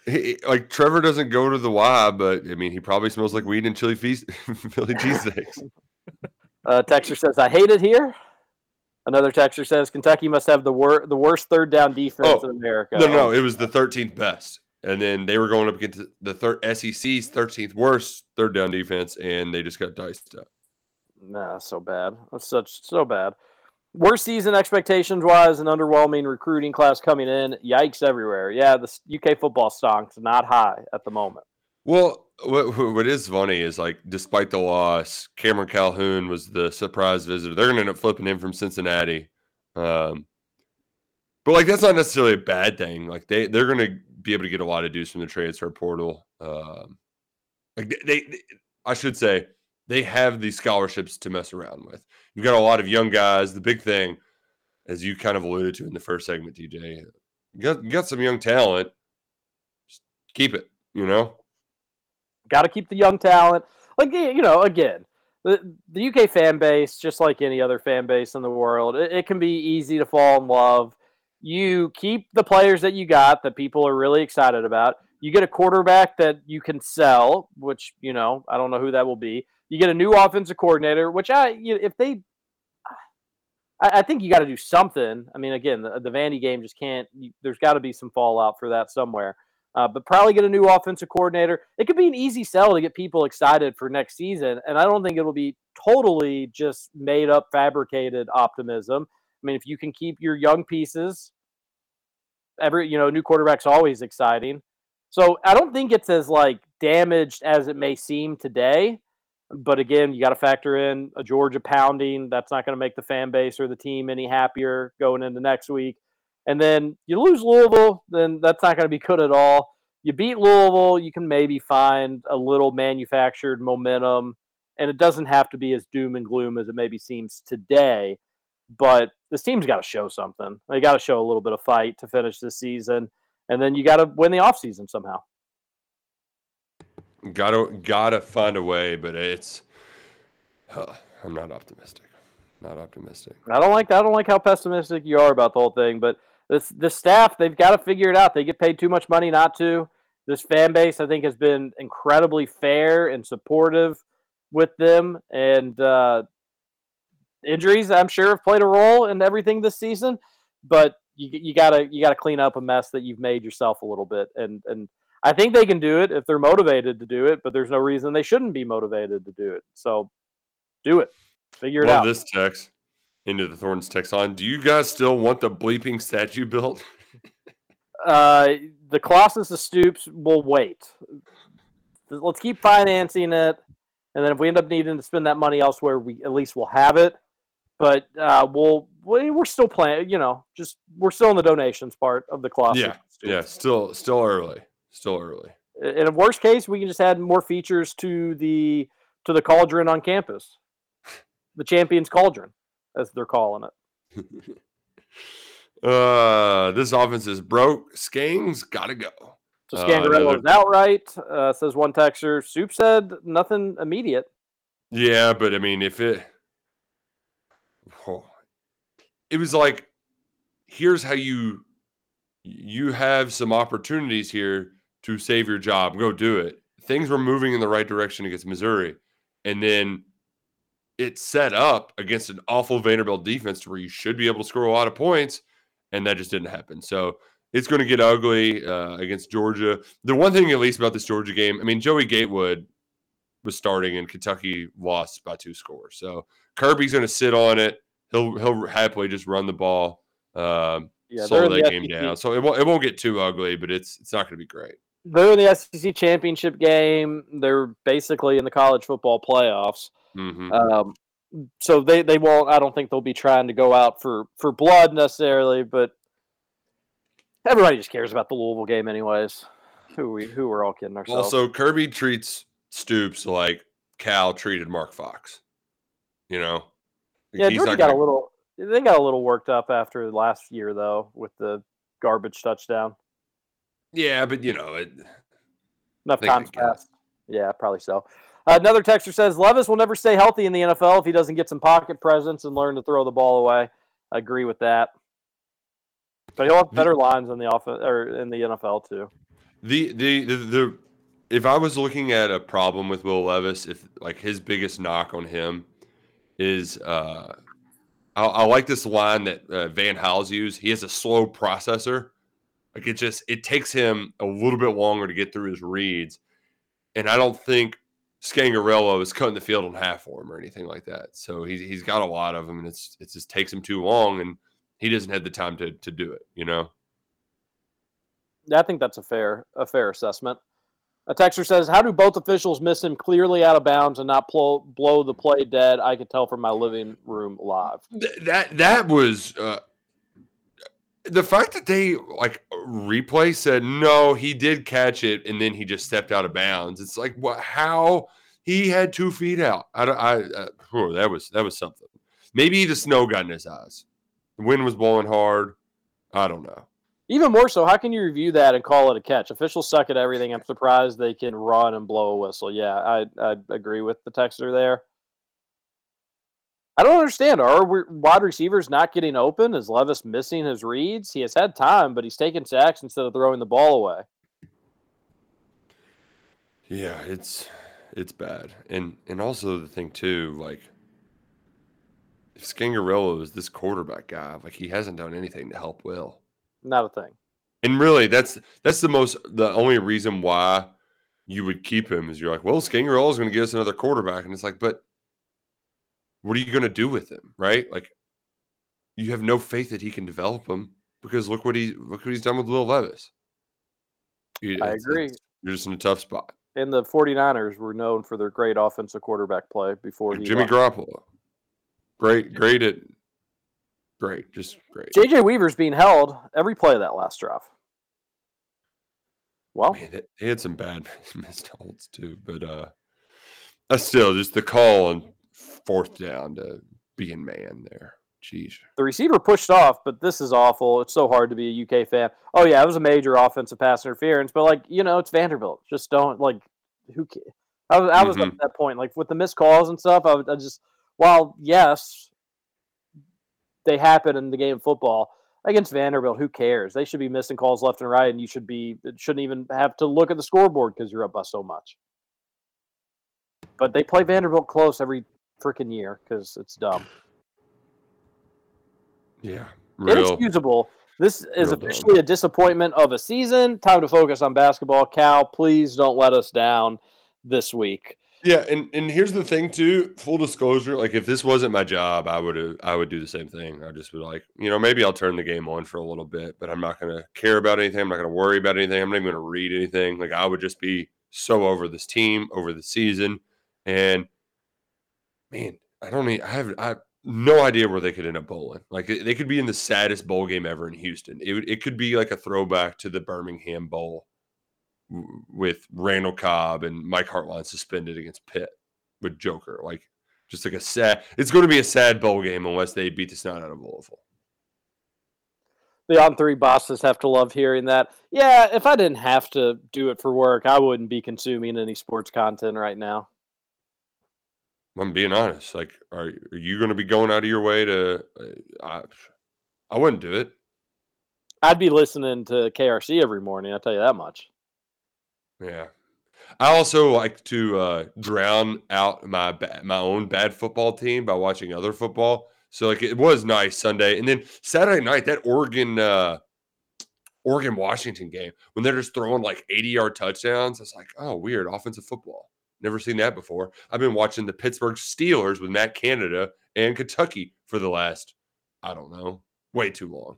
he, like Trevor doesn't go to the Y, but I mean, he probably smells like weed and chili feast, Philly cheesesteaks. Uh, Texter says I hate it here. Another Texter says Kentucky must have the wor- the worst third down defense Oh, in America. No, no, it was the 13th best, and then they were going up against the third SEC's 13th worst third down defense, and they just got diced up. Nah, so bad. That's such so bad. Worst season expectations wise, an underwhelming recruiting class coming in. Yikes everywhere. Yeah, the UK football stock's not high at the moment. Well, what, what is funny is like, despite the loss, Cameron Calhoun was the surprise visitor. They're going to end up flipping him from Cincinnati. Um, but like, that's not necessarily a bad thing. Like, they, they're going to be able to get a lot of dudes from the transfer portal. Um, like, they, they, I should say, they have these scholarships to mess around with. You've got a lot of young guys. The big thing, as you kind of alluded to in the first segment, DJ, you got, you got some young talent. Just keep it, you know? Got to keep the young talent. Like you know, again, the the UK fan base, just like any other fan base in the world, it, it can be easy to fall in love. You keep the players that you got that people are really excited about. You get a quarterback that you can sell, which you know I don't know who that will be. You get a new offensive coordinator, which I if they, I, I think you got to do something. I mean, again, the, the Vandy game just can't. You, there's got to be some fallout for that somewhere. Uh, but probably get a new offensive coordinator. It could be an easy sell to get people excited for next season, and I don't think it'll be totally just made up, fabricated optimism. I mean, if you can keep your young pieces, every you know, new quarterback's always exciting. So I don't think it's as like damaged as it may seem today. But again, you got to factor in a Georgia pounding. That's not going to make the fan base or the team any happier going into next week. And then you lose Louisville, then that's not going to be good at all. You beat Louisville, you can maybe find a little manufactured momentum, and it doesn't have to be as doom and gloom as it maybe seems today. But this team's got to show something. They got to show a little bit of fight to finish this season, and then you got to win the offseason somehow. Gotta gotta find a way, but it's. I'm not optimistic. Not optimistic. I don't like I don't like how pessimistic you are about the whole thing, but this this staff they've got to figure it out. They get paid too much money not to. This fan base I think has been incredibly fair and supportive with them, and uh, injuries I'm sure have played a role in everything this season. But you you gotta you gotta clean up a mess that you've made yourself a little bit, and and I think they can do it if they're motivated to do it. But there's no reason they shouldn't be motivated to do it. So do it. Figure it Love out. this text into the Thorns text line. Do you guys still want the bleeping statue built? Uh, the Colossus of Stoops will wait. Let's keep financing it, and then if we end up needing to spend that money elsewhere, we at least will have it. But uh, we'll we- we're still playing. You know, just we're still in the donations part of the Colossus. yeah, yeah. Still, still early. Still early. In a worst case, we can just add more features to the to the cauldron on campus, the Champions Cauldron, as they're calling it. Uh, this offense is broke. Skangs gotta go. So Uh, Scangarello another- is outright. Uh, says one texture. Soup said nothing immediate. Yeah, but I mean, if it, oh, it was like, here's how you, you have some opportunities here to save your job. Go do it. Things were moving in the right direction against Missouri, and then it set up against an awful Vanderbilt defense to where you should be able to score a lot of points, and that just didn't happen. So it's going to get ugly uh, against Georgia. The one thing, at least, about this Georgia game, I mean, Joey Gatewood was starting and Kentucky lost by two scores. So Kirby's going to sit on it. He'll he'll happily just run the ball. Um, Yeah, slow that game down. So it won't it won't get too ugly, but it's it's not going to be great. They're in the SEC championship game. They're basically in the college football playoffs. hmm Um, so they, they won't. I don't think they'll be trying to go out for for blood necessarily, but everybody just cares about the Louisville game, anyways. Who we who we're all kidding ourselves. Also, Kirby treats Stoops like Cal treated Mark Fox. You know, yeah, He's Georgia got gonna- a little. They got a little worked up after last year, though, with the garbage touchdown. Yeah, but you know, it, Enough time's passed. Yeah, probably so. Uh, another texter says Levis will never stay healthy in the NFL if he doesn't get some pocket presence and learn to throw the ball away. I agree with that. But he'll have better lines in the offense or in the NFL too. The, the the the if I was looking at a problem with Will Levis, if like his biggest knock on him is uh I, I like this line that uh, Van Hals used. He has a slow processor. Like it just it takes him a little bit longer to get through his reads, and I don't think Scangarello is cutting the field in half for him or anything like that. So he's he's got a lot of them, and it's it just takes him too long, and he doesn't have the time to to do it. You know. I think that's a fair a fair assessment. A texter says, "How do both officials miss him clearly out of bounds and not blow blow the play dead? I could tell from my living room live." Th- that that was uh, the fact that they like replay said no, he did catch it, and then he just stepped out of bounds. It's like what? How he had two feet out? I, don't- I uh, that was that was something. Maybe the snow got in his eyes. The wind was blowing hard. I don't know. Even more so, how can you review that and call it a catch? Officials suck at everything. I'm surprised they can run and blow a whistle. Yeah, I I agree with the texter there. I don't understand. Are we- wide receivers not getting open? Is Levis missing his reads? He has had time, but he's taking sacks instead of throwing the ball away. Yeah, it's it's bad, and and also the thing too, like if Scangarello is this quarterback guy, like he hasn't done anything to help Will. Not a thing. And really, that's that's the most the only reason why you would keep him is you're like, well, Scangarello is going to give us another quarterback, and it's like, but what are you going to do with him, right? Like, you have no faith that he can develop him because look what he look what he's done with Will Levis. You- I agree. You're just in a tough spot. And the 49ers were known for their great offensive quarterback play before he Jimmy left. Garoppolo, great, great at great, just great. JJ Weaver's being held every play of that last drive. Well, Man, they- had some bad missed holds too, but uh, still just the call on fourth down to being man there. Jeez. the receiver pushed off, but this is awful. It's so hard to be a UK fan. Oh yeah, it was a major offensive pass interference, but like you know, it's Vanderbilt. Just don't like who. ca- I was I was at Mhm. that point, like with the missed calls and stuff. I, I just while yes, they happen in the game of football against Vanderbilt. Who cares? They should be missing calls left and right, and you should be shouldn't even have to look at the scoreboard because you're up by so much. But they play Vanderbilt close every freaking year because it's dumb. Yeah, real. inexcusable. This is real dumb. officially a disappointment of a season. Time to focus on basketball. Cal, please don't let us down this week. Yeah, and and here's the thing too. Full disclosure, like if this wasn't my job, I would have I would do the same thing. I just would like, you know, maybe I'll turn the game on for a little bit, but I'm not gonna care about anything. I'm not gonna worry about anything. I'm not even gonna read anything. Like I would just be so over this team, over the season, and man, I don't need. I have I have no idea where they could end up bowling. Like they could be in the saddest bowl game ever in Houston. It it could be like a throwback to the Birmingham Bowl with Randall Cobb and Mike Hartline suspended against Pitt with Joker. Like just like a sad. It's going to be a sad bowl game unless they beat the snot out of Louisville. The on three bosses have to love hearing that. Yeah, if I didn't have to do it for work, I wouldn't be consuming any sports content right now. I'm being honest. Like, are are you going to be going out of your way to? Uh, I, I wouldn't do it. I'd be listening to KRC every morning. I'll tell you that much. Yeah. I also like to uh, drown out my ba- my own bad football team by watching other football. So like it was nice Sunday, and then Saturday night that Oregon uh, Oregon Washington game when they're just throwing like 80 yard touchdowns. It's like oh weird offensive football. Never seen that before. I've been watching the Pittsburgh Steelers with Matt Canada and Kentucky for the last I don't know way too long.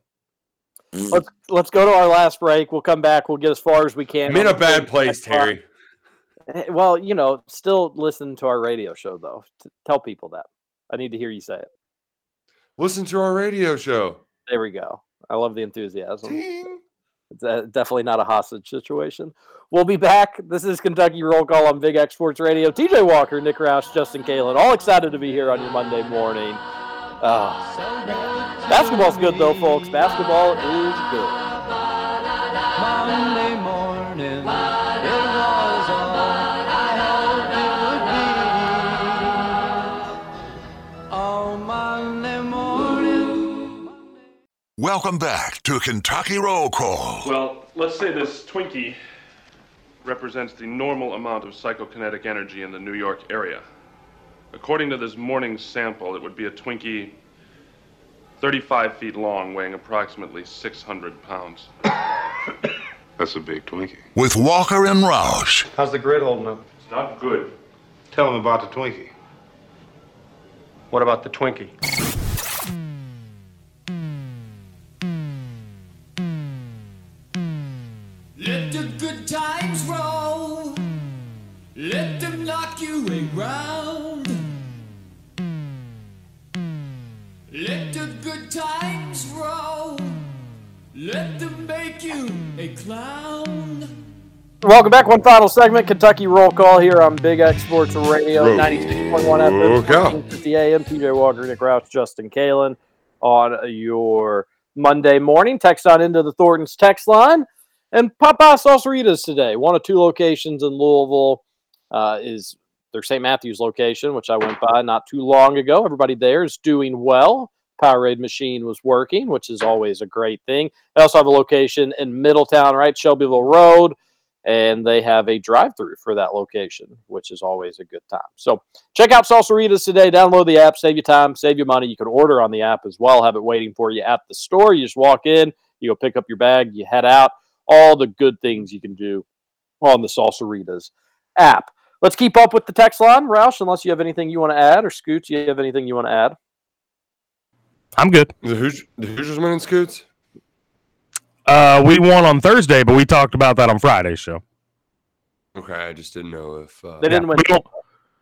Let's let's go to our last break. We'll come back. We'll get as far as we can. I'm in a bad place. Terry. Eh, Well, you know, still listen to our radio show though. Tell people that. I need to hear you say it. Listen to our radio show. There we go. I love the enthusiasm. Uh, Uh, definitely not a hostage situation. We'll be back. This is Kentucky Roll Call on Big X Sports Radio. TJ Walker, Nick Roush, Justin Kalen, all excited to be here on your Monday morning. Oh. Basketball's good though, folks. Basketball is good. Welcome back to Kentucky Roll Call. Well, let's say this Twinkie represents the normal amount of psychokinetic energy in the New York area. According to this morning's sample, it would be a Twinkie 35 feet long, weighing approximately 600 pounds. That's a big Twinkie. With Walker and Roush. How's the grid holding up? It's not good. Tell him about the Twinkie. What about the Twinkie? Knock you around. Let the good times roll. Let them make you a clown. Welcome back. One final segment, Kentucky Roll Call here on Big X Sports Radio, Roll 96.1 call. FM, 1450 AM. TJ Walker, Nick Roush, Justin Kalen on your Monday morning. Text on into the Thornton's text line. And Papa Salsaritas today. One of two locations in Louisville uh, is their St. Matthews location, which I went by not too long ago. Everybody there is doing well. Powerade machine was working, which is always a great thing. They also have a location in Middletown, right? Shelbyville Road and they have a drive-through for that location, which is always a good time. So check out Salsaritas today. Download the app, save you time, save you money. You can order on the app as well. Have it waiting for you at the store. You just walk in, you go pick up your bag, you head out. All the good things you can do on the Salsaritas app. Let's keep up with the text line, Roush. Unless you have anything you want to add, or Scoots, you have anything you want to add? I'm good. The Hoosiers, the Hoosiers winning scoots. Uh, we won on Thursday, but we talked about that on Friday's show. Okay, I just didn't know if uh, Yeah, We don't,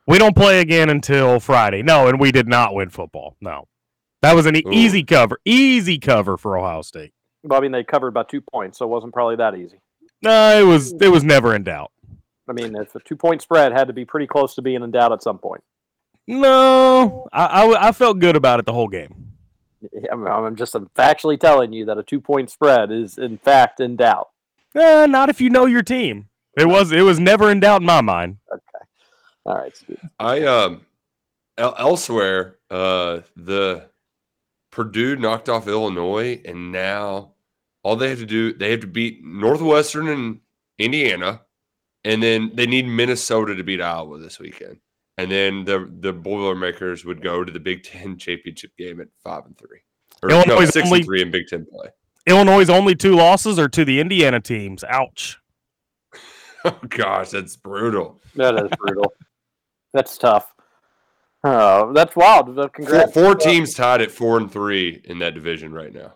we don't play again until Friday. No, and we did not win football. No. That was an Ooh. easy cover, easy cover for Ohio State. Well, I mean, they covered by two points, so it wasn't probably that easy. No, it was it was never in doubt. I mean, if a two point spread had to be pretty close to being in doubt at some point. No, I I felt good about it the whole game. Yeah, I'm, I'm just factually telling you that a two point spread is, in fact, in doubt. Eh, not if you know your team. It was it was never in doubt in my mind. Okay, all right, Steve. I um el- elsewhere, uh the Purdue knocked off Illinois, and now all they have to do they have to beat Northwestern and Indiana, and then they need Minnesota to beat Iowa this weekend. And then the the Boilermakers would go to the Big Ten championship game at five and three. Or no, Illinois is six only- and three in Big Ten play. Illinois' only two losses are to the Indiana teams. Ouch. Oh gosh, that's brutal. That is brutal. that's tough. Oh, that's wild. Well, Four, Congrats, four uh, teams tied at four and three in that division right now.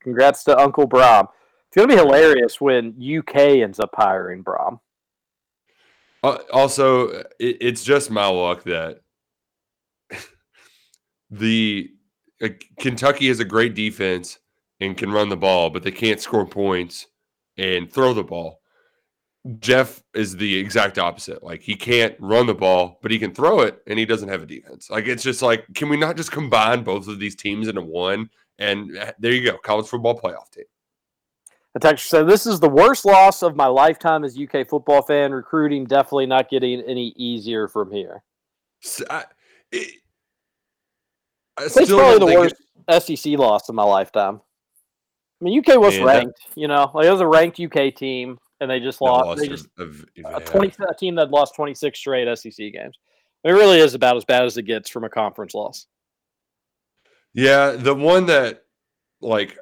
Congrats to Uncle Brohm. It's gonna be hilarious when UK ends up hiring Brohm. Uh, also, it, it's just my luck that the Kentucky has a great defense and can run the ball, but they can't score points and throw the ball. Jeff is the exact opposite. Like he can't run the ball, but he can throw it, and he doesn't have a defense. Like it's just like, can we not just combine both of these teams into one? And uh, there you go, college football playoff team. The texter said, "This is the worst loss of my lifetime as UK football fan. Recruiting definitely not getting any easier from here. So I, it, I It's probably the worst SEC loss of my lifetime. I mean, UK was Man, that- ranked. You know, like it was a ranked UK team, and they just lost. lost they a- just a- a twenty a team that lost twenty six straight SEC games. It really is about as bad as it gets from a conference loss. Yeah, the one that like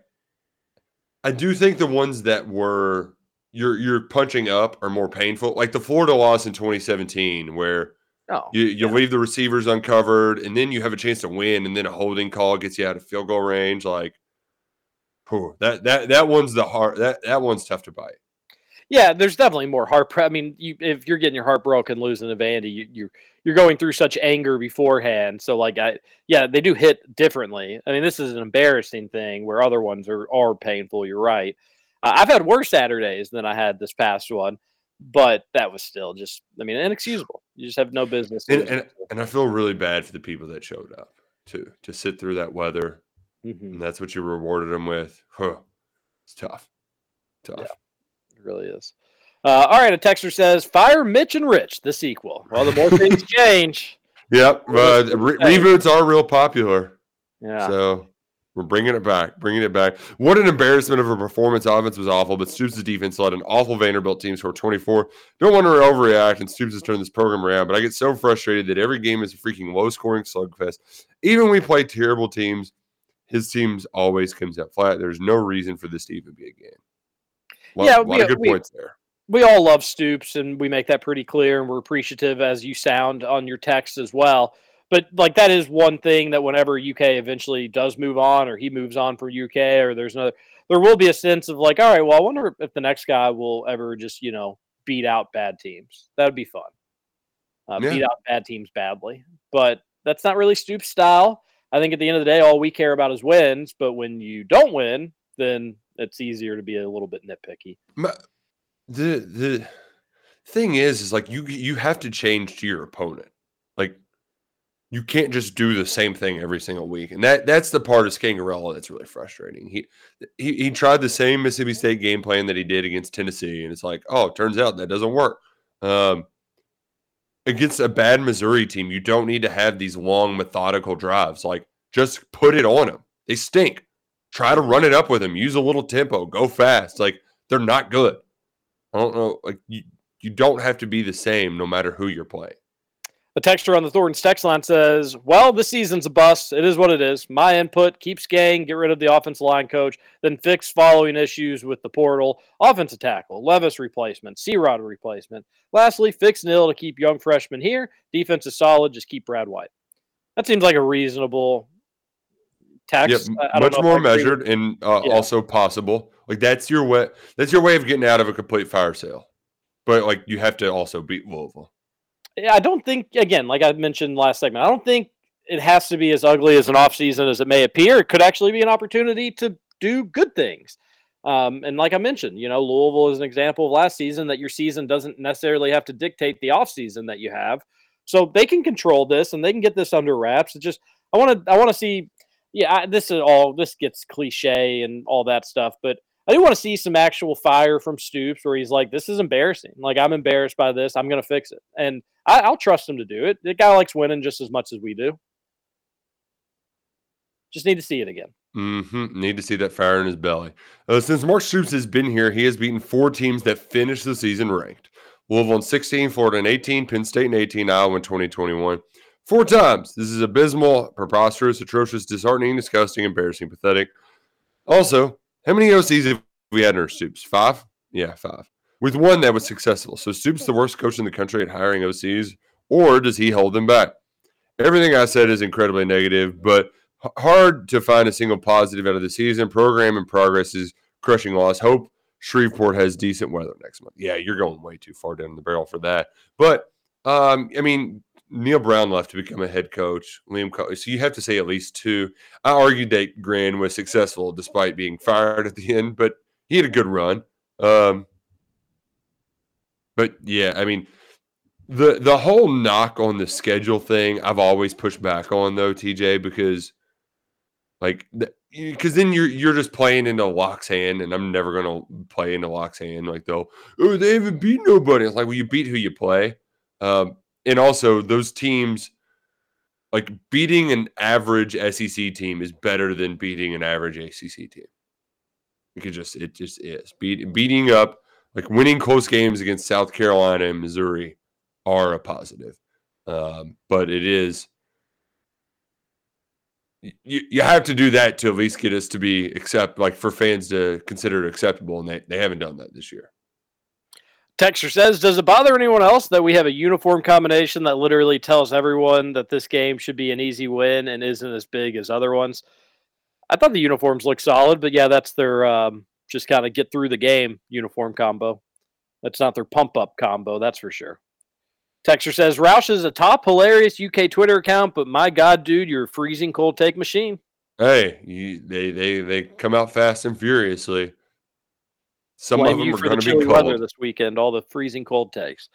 I do think the ones that were you're you're punching up are more painful. Like the Florida loss in 2017 where Oh, you you leave the receivers uncovered and then you have a chance to win and then a holding call gets you out of field goal range like whew, that that that one's the hard that that one's tough to bite. Yeah, there's definitely more heart. I mean, you, if you're getting your heart broken losing to Vandy, you, you're you're going through such anger beforehand. So, like, I yeah, they do hit differently. I mean, this is an embarrassing thing where other ones are are painful. You're right. Uh, I've had worse Saturdays than I had this past one, but that was still just, I mean, inexcusable. You just have no business. And, and and I feel really bad for the people that showed up too to sit through that weather. Mhm. And that's what you rewarded them with. Huh. It's tough. Tough. It really is. Uh, all right, a texter says, "Fire Mitch and Rich, the sequel." Well, the more things change, Yep. Uh, re- reboots are real popular. Yeah. So we're bringing it back, bringing it back. What an embarrassment of a performance. Offense was awful, but Stoops' defense led an awful Vanderbilt team score 24. Don't want to overreact, and Stoops has turned this program around, but I get so frustrated that every game is a freaking low scoring slugfest. Even when we play terrible teams, his teams always comes out flat. There's no reason for this to even be a game. Lot, Yeah, lot we- of good we- points there. we all love Stoops, and we make that pretty clear, and we're appreciative as you sound on your text as well. But like that is one thing that whenever UK eventually does move on, or he moves on for UK, or there's another, there will be a sense of like, all right, well, I wonder if the next guy will ever just you know beat out bad teams. That would be fun. Uh, Beat out bad teams badly, but that's not really Stoops' style. I think at the end of the day, all we care about is wins. But when you don't win, then it's easier to be a little bit nitpicky. My, the the thing is is like you you have to change to your opponent. Like you can't just do the same thing every single week. And that that's the part of Scangarello that's really frustrating. He, he he tried the same Mississippi State game plan that he did against Tennessee and it's like oh it turns out that doesn't work. Um against a bad Missouri team you don't need to have these long methodical drives. Like just put it on them they stink try to run it up with them use a little tempo go fast like they're not good I don't know. Like you, you don't have to be the same no matter who you're playing. The texter on the Thornton's text line says, Well, this season's a bust. It is what it is. My input keeps gang, get rid of the offensive line coach, then fix following issues with the portal, offensive tackle, Levis replacement, C Rod replacement. Lastly, fix nil to keep young freshmen here. Defense is solid. Just keep Brad White. That seems like a reasonable text. Yep, I- I much more measured and uh, Yeah. also possible. Like that's your way. That's your way of getting out of a complete fire sale. But like you have to also beat Louisville. Yeah, I don't think again, like I mentioned last segment, I don't think it has to be as ugly as an offseason as it may appear. It could actually be an opportunity to do good things. Um, and like I mentioned, you know, Louisville is an example of last season that your season doesn't necessarily have to dictate the offseason that you have. So they can control this and they can get this under wraps. It just I want to I want to see yeah, I, this is all this gets cliche and all that stuff, but I do want to see some actual fire from Stoops where he's like, "This is embarrassing. Like I'm embarrassed by this. I'm to fix it." And I, I'll trust him to do it. The guy likes winning just as much as we do. Just need to see it again. Mm-hmm. Need to see that fire in his belly. Uh, since Mark Stoops has been here, he has beaten four teams that finished the season ranked. Louisville in 16, Florida in 18, Penn State in 18, Iowa in 2021. Four times. This is abysmal, preposterous, atrocious, disheartening, disgusting, embarrassing, pathetic. Also, how many OCs have we had in our Stoops? Five? Yeah, five. With one that was successful. So Stoops the worst coach in the country at hiring OCs, or does he hold them back? Everything I said is incredibly negative, but hard to find a single positive out of the season. Program and progress is crushing loss. Hope Shreveport has decent weather next month. Yeah, you're going way too far down the barrel for that. But um, I mean, Neal Brown left to become a head coach. Liam, Co- so you have to say at least two. I argued that Gran was successful despite being fired at the end, but he had a good run. Um, but yeah, I mean, the the whole knock on the schedule thing, I've always pushed back on though, TJ, because like because then you're you're just playing into Locke's hand, and I'm never gonna play into Locke's hand. Like they'll oh they haven't beat nobody. It's like well you beat who you play, um, and also those teams like beating an average SEC team is better than beating an average ACC team. It could just it just is. Beat, beating up like winning close games against South Carolina and Missouri are a positive, um, but it is you, you have to do that to at least get us to be accept like for fans to consider it acceptable and they, they haven't done that this year Texture says, "Does it bother anyone else that we have a uniform combination that literally tells everyone that this game should be an easy win and isn't as big as other ones?" I thought the uniforms look solid, but yeah, that's their um, just kind of get through the game uniform combo. That's not their pump up combo, that's for sure. Texture says, "Roush is a top hilarious UK Twitter account, but my God, dude, you're a freezing cold take machine." hey you, they they they come out fast and furiously some Blame of them you are for the going to chilly be weather cold this weekend. All the freezing cold takes.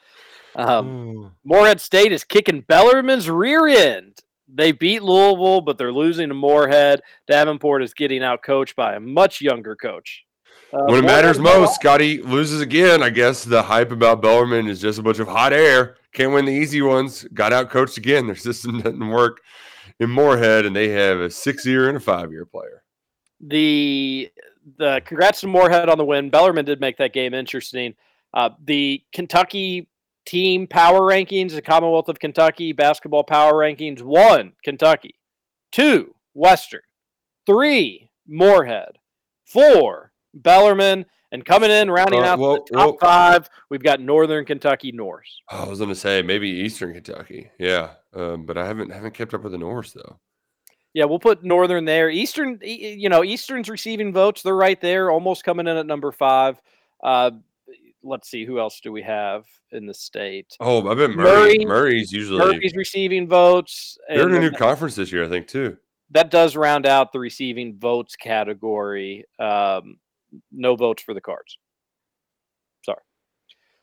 Um, Morehead State is kicking Bellarmine's rear end. They beat Louisville, but they're losing to Morehead. Davenport is getting out coached by a much younger coach. Uh, when it matters Morehead- most, Scotty loses again. I guess the hype about Bellarmine is just a bunch of hot air. Can't win the easy ones. Got out coached again. Their system doesn't work in Morehead, and they have a six year and a five year player. the the congrats to Morehead on the win. Bellarmine did make that game interesting. Uh, the Kentucky team power rankings, the Commonwealth of Kentucky basketball power rankings: one Kentucky, two Western, three Morehead, four Bellarmine, and coming in rounding Uh, out whoa, the top whoa. five, we've got Northern Kentucky Norse. I was going to say maybe Eastern Kentucky, yeah, um, but I haven't haven't kept up with the North though. Yeah, we'll put Northern there. Eastern, you know, Eastern's receiving votes. They're right there, almost coming in at number five. Uh, let's see, who else do we have in the state? Oh, I bet Murray. Murray- Murray's usually Murray's receiving votes. they're in a new conference this year, I think too. that does round out the receiving votes category. Um, no votes for the cards. Sorry.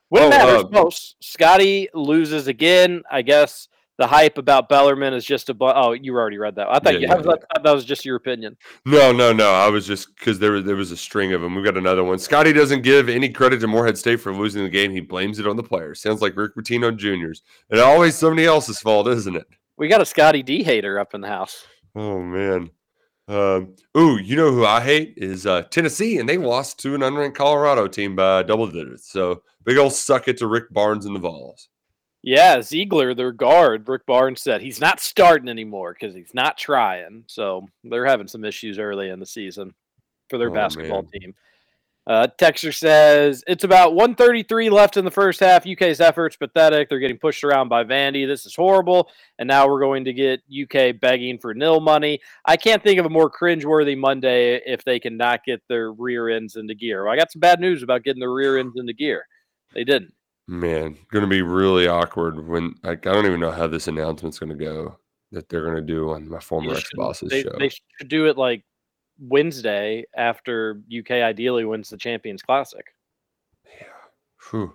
When it Oh, matters uh, most, Scotty loses again. I guess the hype about Bellarmine is just a. Bu- oh, you already read that. I thought, Yeah, you, yeah, I thought that was just your opinion. No, no, no. I was just because there was there was a string of them. We've got another one. Scotty doesn't give any credit to Morehead State for losing the game. He blames it on the players. Sounds like Rick Pitino Jr.'s. And always somebody else's fault, isn't it? We got a Scotty D hater up in the house. Oh man. Um, ooh, you know who I hate is uh, Tennessee, and they lost to an unranked Colorado team by double digits. So big old suck it to Rick Barnes and the Vols. Yeah, Zeigler, their guard, Rick Barnes said he's not starting anymore because he's not trying. So they're having some issues early in the season for their Oh, basketball man. team. Uh, Texter says it's about 133 left in the first half. UK's efforts pathetic. They're getting pushed around by Vandy. This is horrible. And now we're going to get UK begging for nil money. I can't think of a more cringeworthy Monday if they cannot get their rear ends into gear. Well, I got some bad news about getting the rear ends into gear. They didn't. Man, going to be really awkward when like I don't even know how this announcement's going to go. that they're going to do on my former ex boss's show. they should do it like Wednesday after UK ideally wins the Champions Classic. Yeah. Whew.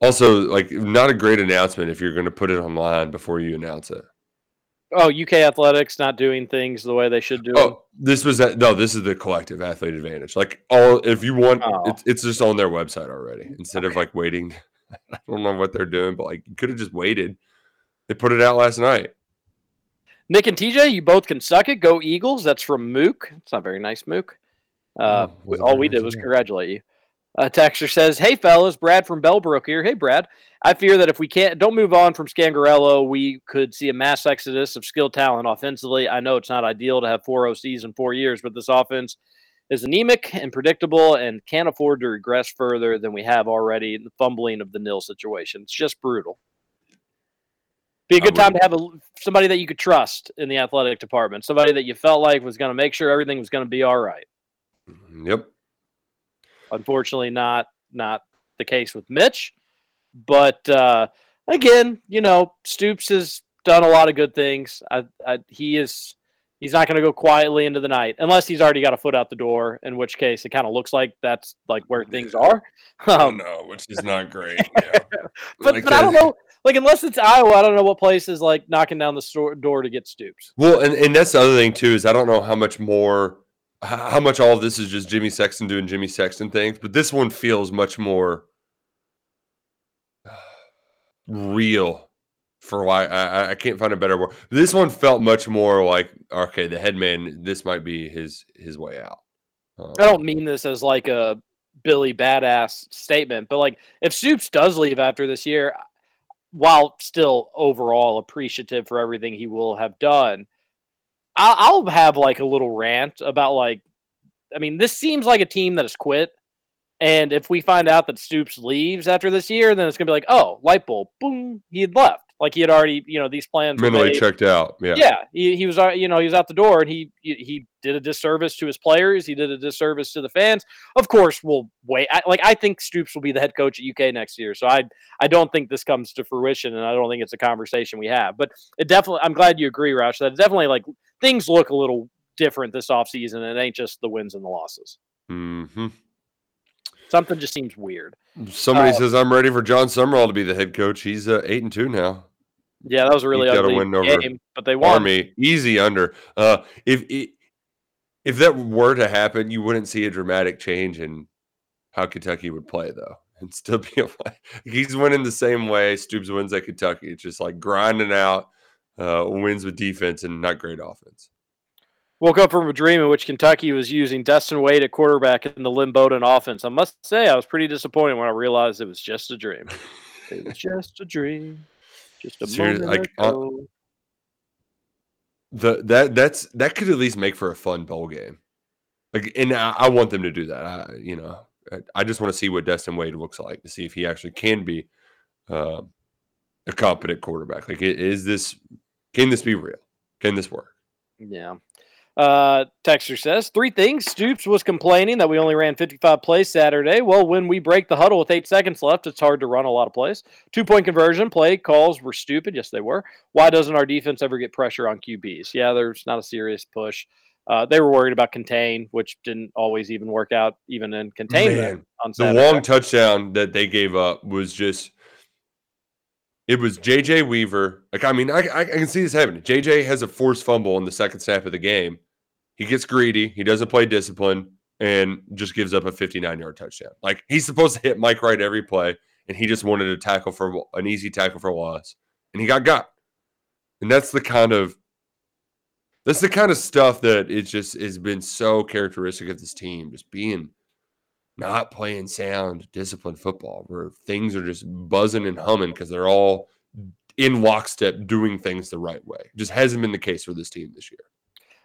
Also, like, not a great announcement if you're going to put it online before you announce it. Oh, UK athletics not doing things the way they should do. them. Oh, this was that. No, this is the collective athlete advantage. Like, all if you want, Oh. it's, it's just on their website already. Mm, instead of like waiting, I don't know what they're doing, but like, you could have just waited. They put it out last night. Nick and TJ, you both can suck it. Go Eagles. That's from Mook. It's not very nice, Mook. Uh, Oh, all we did was congratulate you. Uh, Texter says, "Hey fellas, Brad from Bellbrook here. Hey Brad, I fear that if we can't don't move on from Scangarello, we could see a mass exodus of skilled talent offensively. I know it's not ideal to have four OCs in four years, but this offense is anemic and predictable and can't afford to regress further than we have already in the fumbling of the nil situation. It's just brutal. Be a good time to have a, somebody that you could trust in the athletic department, somebody that you felt like was going to make sure everything was going to be all right. Yep. Unfortunately, not not the case with Mitch, but uh, again, you know, Stoops has done a lot of good things. I, I, he is he's not going to go quietly into the night unless he's already got a foot out the door. In which case, it kind of looks like that's like where things are. Oh Um, no, which is not great. Yeah. but Like but I don't know. Like unless it's Iowa, I don't know what place is like knocking down the store, door to get Stoops. Well, and, and that's the other thing too is I don't know how much more, how much all of this is just Jimmy Sexton doing Jimmy Sexton things, but this one feels much more real. For why I, I- can't find a better word. This one felt much more like okay, the headman. This might be his his way out. Um, I don't mean this as like a Billy badass statement, but like if Stoops does leave after this year, while still overall appreciative for everything he will have done, I'll, I'll have like a little rant about like, I mean, this seems like a team that has quit. And if we find out that Stoops leaves after this year, then it's gonna be like, oh, light bulb, boom, he had left. Like he had already, you know, these plans were mentally made. checked out. Yeah. Yeah, he, he was, uh, you know, he was out the door, and he he- he did a disservice to his players. He did a disservice to the fans. Of course, we'll wait. I, like I think Stoops will be the head coach at UK next year, so I I don't think this comes to fruition, and I don't think it's a conversation we have. But it definitely, I'm glad you agree, Roush. That it definitely like things look a little different this offseason. and It ain't just the wins and the losses. hmm Something just seems weird. Somebody Uh, says I'm ready for Jon Sumrall to be the head coach. He's uh, eight and two now. Yeah, that was a really out ugly win over game, but they won. Army easy under. Uh, if if that were to happen, you wouldn't see a dramatic change in how Kentucky would play, though, and still be like he's winning the same way. Stoops wins at Kentucky. It's just like grinding out, uh, wins with defense and not great offense. Woke up from a dream in which Kentucky was using Destin Wade at quarterback in the Lynn Bowden offense. I must say, I was pretty disappointed when I realized it was just a dream. It was just a dream. Just a Serious- moment like, uh, ago. The that that's that could at least make for a fun bowl game. Like, and I, I want them to do that. I, you know, I, I just want to see what Destin Wade looks like to see if he actually can be uh, a competent quarterback. Like, is this can this be real? Can this work? Yeah. Uh, Texter says three things. Stoops was complaining that we only ran 55 plays Saturday. Well, when we break the huddle with eight seconds left, it's hard to run a lot of plays. Two point conversion play calls were stupid. Yes, they were. Why doesn't our defense ever get pressure on QBs? Yeah, there's not a serious push. Uh, they were worried about contain, which didn't always even work out, even in containment Man, on the long touchdown that they gave up was just. It was JJ Weaver. Like, I mean, I, I can see this happening. JJ has a forced fumble in the second snap of the game. He gets greedy. He doesn't play discipline and just gives up a 59 yard touchdown. Like, he's supposed to hit Mike Wright every play, and he just wanted a tackle for an easy tackle for loss, and he got got. And that's the kind of that's the kind of stuff that it just has been so characteristic of this team, just being not playing sound, disciplined football, where things are just buzzing and humming because they're all in lockstep doing things the right way. Just hasn't been the case for this team this year.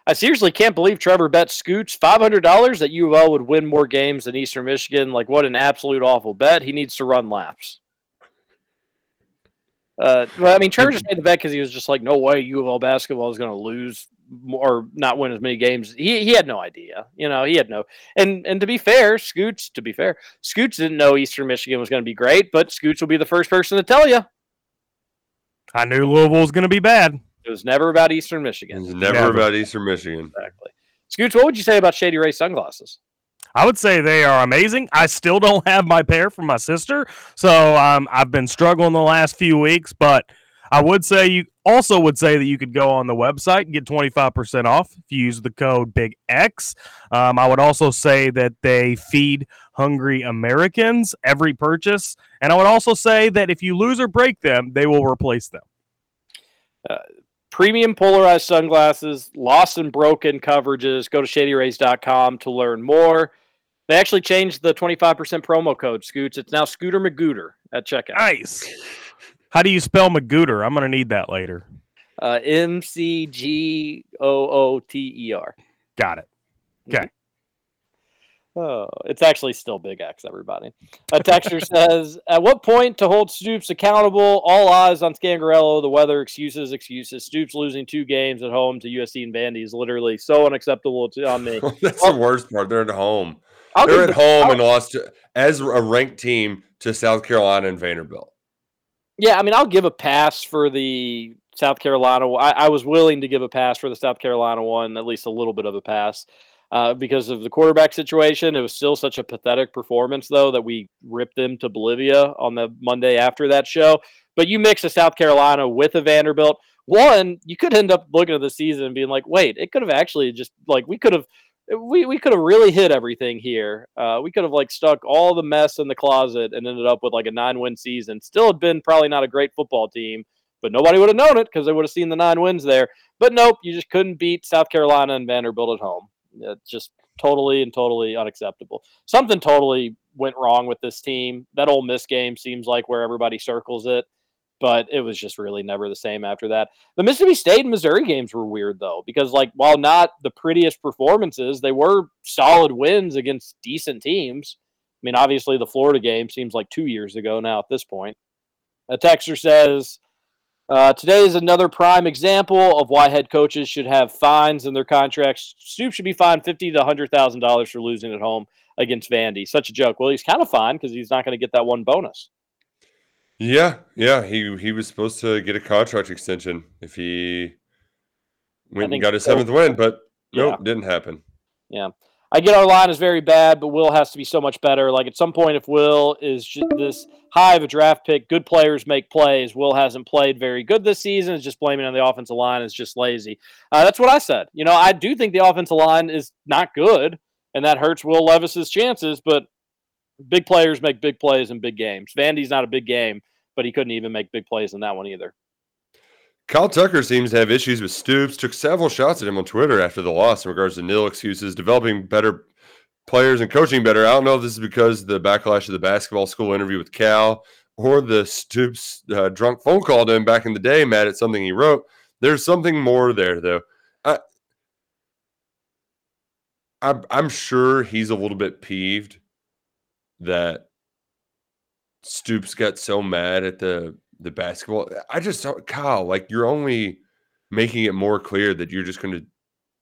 I seriously can't believe Trevor bet Scoots five hundred dollars that U of L would win more games than Eastern Michigan. Like what an absolute awful bet. He needs to run laps. Uh, well, I mean, Trevor just made the bet because he was just like, no way U of L basketball is going to lose or not win as many games. He he had no idea. You know, he had no. And and to be fair, Scoots. To be fair, Scoots didn't know Eastern Michigan was going to be great, but Scoots will be the first person to tell you. I knew Louisville was going to be bad. It was never about Eastern Michigan. It's never, about Eastern Michigan. Exactly. Scoots, what would you say about Shady Ray sunglasses? I would say they are amazing. I still don't have my pair from my sister, so um, I've been struggling the last few weeks. But I would say you also would say that you could go on the website and get twenty five percent off if you use the code Big X. Um, I would also say that they feed hungry Americans every purchase, and I would also say that if you lose or break them, they will replace them. Uh, premium polarized sunglasses, lost and broken coverages. Go to shadyrays.com to learn more. They actually changed the 25% promo code, Scoots. It's now Scooter Magooter at checkout. Nice. How do you spell Magooter? I'm going to need that later. Uh, M C G O O T E R. Got it. Okay. Oh, it's actually still Big X, everybody. A texture says, At what point to hold Stoops accountable? All eyes on Scangarello. The weather, excuses, excuses. Stoops losing two games at home to USC and Vandy is literally so unacceptable to, on me. That's the worst part. They're at home. I'll They're at the- home I'll- and lost to, as a ranked team to South Carolina and Vanderbilt. Yeah, I mean, I'll give a pass for the South Carolina. I, I was willing to give a pass for the South Carolina one, at least a little bit of a pass, uh, because of the quarterback situation. It was still such a pathetic performance, though, that we ripped them to Bolivia on the Monday after that show. But you mix a South Carolina with a Vanderbilt. One, you could end up looking at the season and being like, wait, it could have actually just like we could have we, we could have really hit everything here. Uh, we could have like stuck all the mess in the closet and ended up with like a nine win season. Still had been probably not a great football team, but nobody would have known it because they would have seen the nine wins there. But nope, you just couldn't beat South Carolina and Vanderbilt at home. It's just totally and totally unacceptable. Something totally went wrong with this team. That Ole Miss game seems like where everybody circles it, but it was just really never the same after that. The Mississippi State and Missouri games were weird though, because like while not the prettiest performances, they were solid wins against decent teams. I mean, obviously the Florida game seems like two years ago now at this point. A texter says, uh, today is another prime example of why head coaches should have fines in their contracts. Stoop should be fined fifty to hundred thousand dollars for losing at home against Vandy. Such a joke. Well, he's kind of fine because he's not going to get that one bonus. Yeah, yeah. He he was supposed to get a contract extension if he went and got his so. seventh win, but Yeah. nope, didn't happen. Yeah. I get our line is very bad, but Will has to be so much better. Like at some point, if Will is just this high of a draft pick, good players make plays. Will hasn't played very good this season. It's just blaming on the offensive line. Is just lazy. Uh, that's what I said. You know, I do think the offensive line is not good, and that hurts Will Levis's chances. But big players make big plays in big games. Vandy's not a big game, but he couldn't even make big plays in that one either. Kyle Tucker seems to have issues with Stoops. Took several shots at him on Twitter after the loss in regards to nil excuses, developing better players and coaching better. I don't know if this is because the backlash of the basketball school interview with Cal or the Stoops uh, drunk phone call to him back in the day, mad at something he wrote. There's something more there, though. I, I'm, I'm sure he's a little bit peeved that Stoops got so mad at the the basketball. I just don't, Kyle, like you're only making it more clear that you're just going to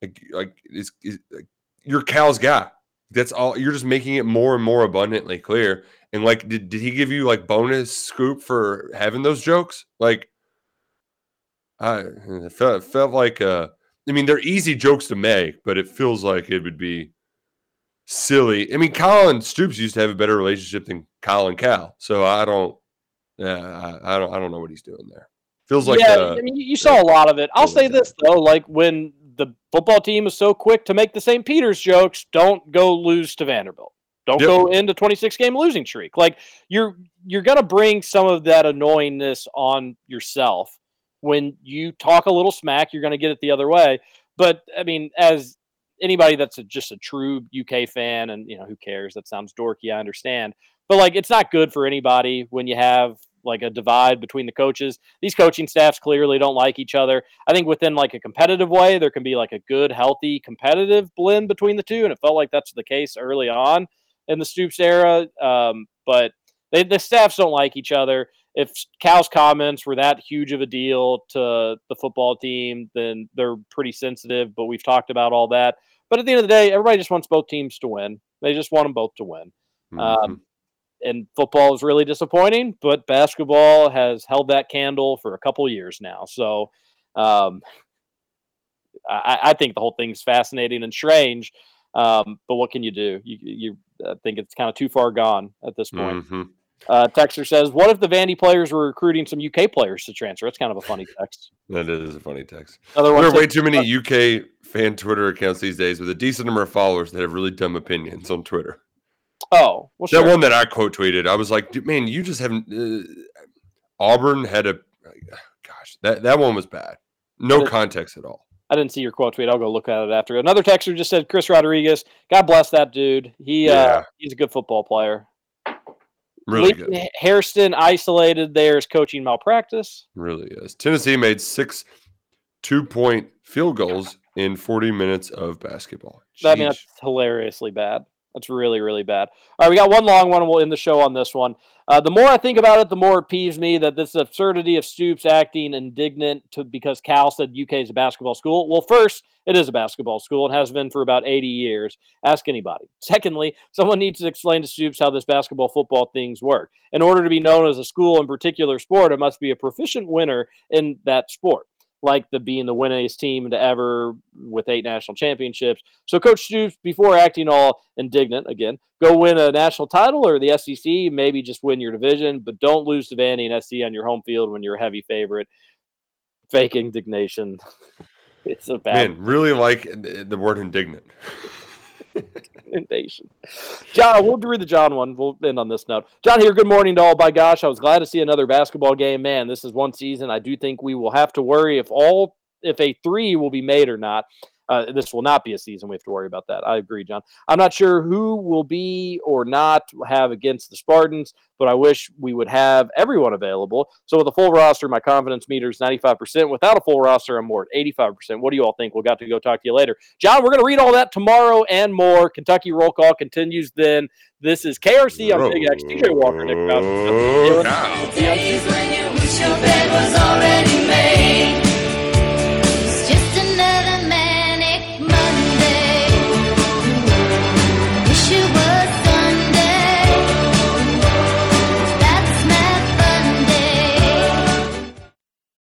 like, like is, is like, you're Cal's guy. That's all. You're just making it more and more abundantly clear. And like, did, did he give you like bonus scoop for having those jokes? Like, I felt, felt like uh, I mean, they're easy jokes to make, but it feels like it would be silly. I mean, Colin Stoops used to have a better relationship than Kyle and Cal. So I don't, yeah, I, I don't, I don't know what he's doing there. Feels like yeah, uh, I mean, you you saw a lot of it. I'll say this though, like when the football team is so quick to make the St. Peter's jokes, don't go lose to Vanderbilt. Don't Yep. go into 26 game losing streak. Like you're you're gonna bring some of that annoyingness on yourself when you talk a little smack. You're gonna get it the other way. But I mean, as anybody that's a, just a true UK fan, and you know who cares? That sounds dorky. I understand, but like it's not good for anybody when you have like a divide between the coaches. These coaching staffs clearly don't like each other. I think within like a competitive way, there can be like a good, healthy, competitive blend between the two, and it felt like that's the case early on in the Stoops era. Um, but they, the staffs don't like each other. If Cal's comments were that huge of a deal to the football team, then they're pretty sensitive. But we've talked about all that. But at the end of the day, everybody just wants both teams to win. They just want them both to win. Um, and football is really disappointing, but basketball has held that candle for a couple years now. So Um, I, I think the whole thing's fascinating and strange. Um, but what can you do? You, you I think it's kind of too far gone at this point. Mhm. Uh, Texter says, "What if the Vandy players were recruiting some UK players to transfer?" It's kind of a funny text. That is a funny text. Another there are way too many UK fan Twitter accounts these days with a decent number of followers that have really dumb opinions on Twitter. Oh, well, that sure. one that I quote tweeted, I was like, man, you just haven't. Uh, Auburn had a, gosh, that that one was bad. No context at all. I didn't see your quote tweet. I'll go look at it after. Another texter just said, "Chris Rodriguez, God bless that dude. He uh, he's a good football player." Really Leighton good. Hairston isolated there's coaching malpractice. Really is. Tennessee made six two point field goals in 40 minutes of basketball. I mean, that's hilariously bad. That's really, really bad. All right, we got one long one, and we'll end the show on this one. Uh, the more I think about it, the more it peeves me that this absurdity of Stoops acting indignant to because Cal said UK is a basketball school. Well, first, it is a basketball school and has been for about 80 years. Ask anybody. Secondly, someone needs to explain to Stoops how this basketball football things work. In order to be known as a school in particular sport, it must be a proficient winner in that sport like the being the winningest team to ever with eight national championships. So, Coach Stoops, before acting all indignant again, go win a national title or the SEC, maybe just win your division, but don't lose to Vandy and SC on your home field when you're a heavy favorite. Fake indignation. It's a bad Man, really like the the word indignant. invasion. John, we'll read the John one. We'll end on this note. John here. Good morning to all. By gosh, I was glad to see another basketball game. Man, this is one season. I do think we will have to worry if all if a three will be made or not. Uh, this will not be a season we have to worry about that. I agree, John. I'm not sure who will be or not have against the Spartans, but I wish we would have everyone available. So with a full roster, my confidence meter is 95%. Without a full roster, I'm more at 85%. What do you all think? We'll got to go talk to you later. John, we're going to read all that tomorrow and more. Kentucky roll call continues then. This is KRC on Big X. TJ Walker, Nick Roush.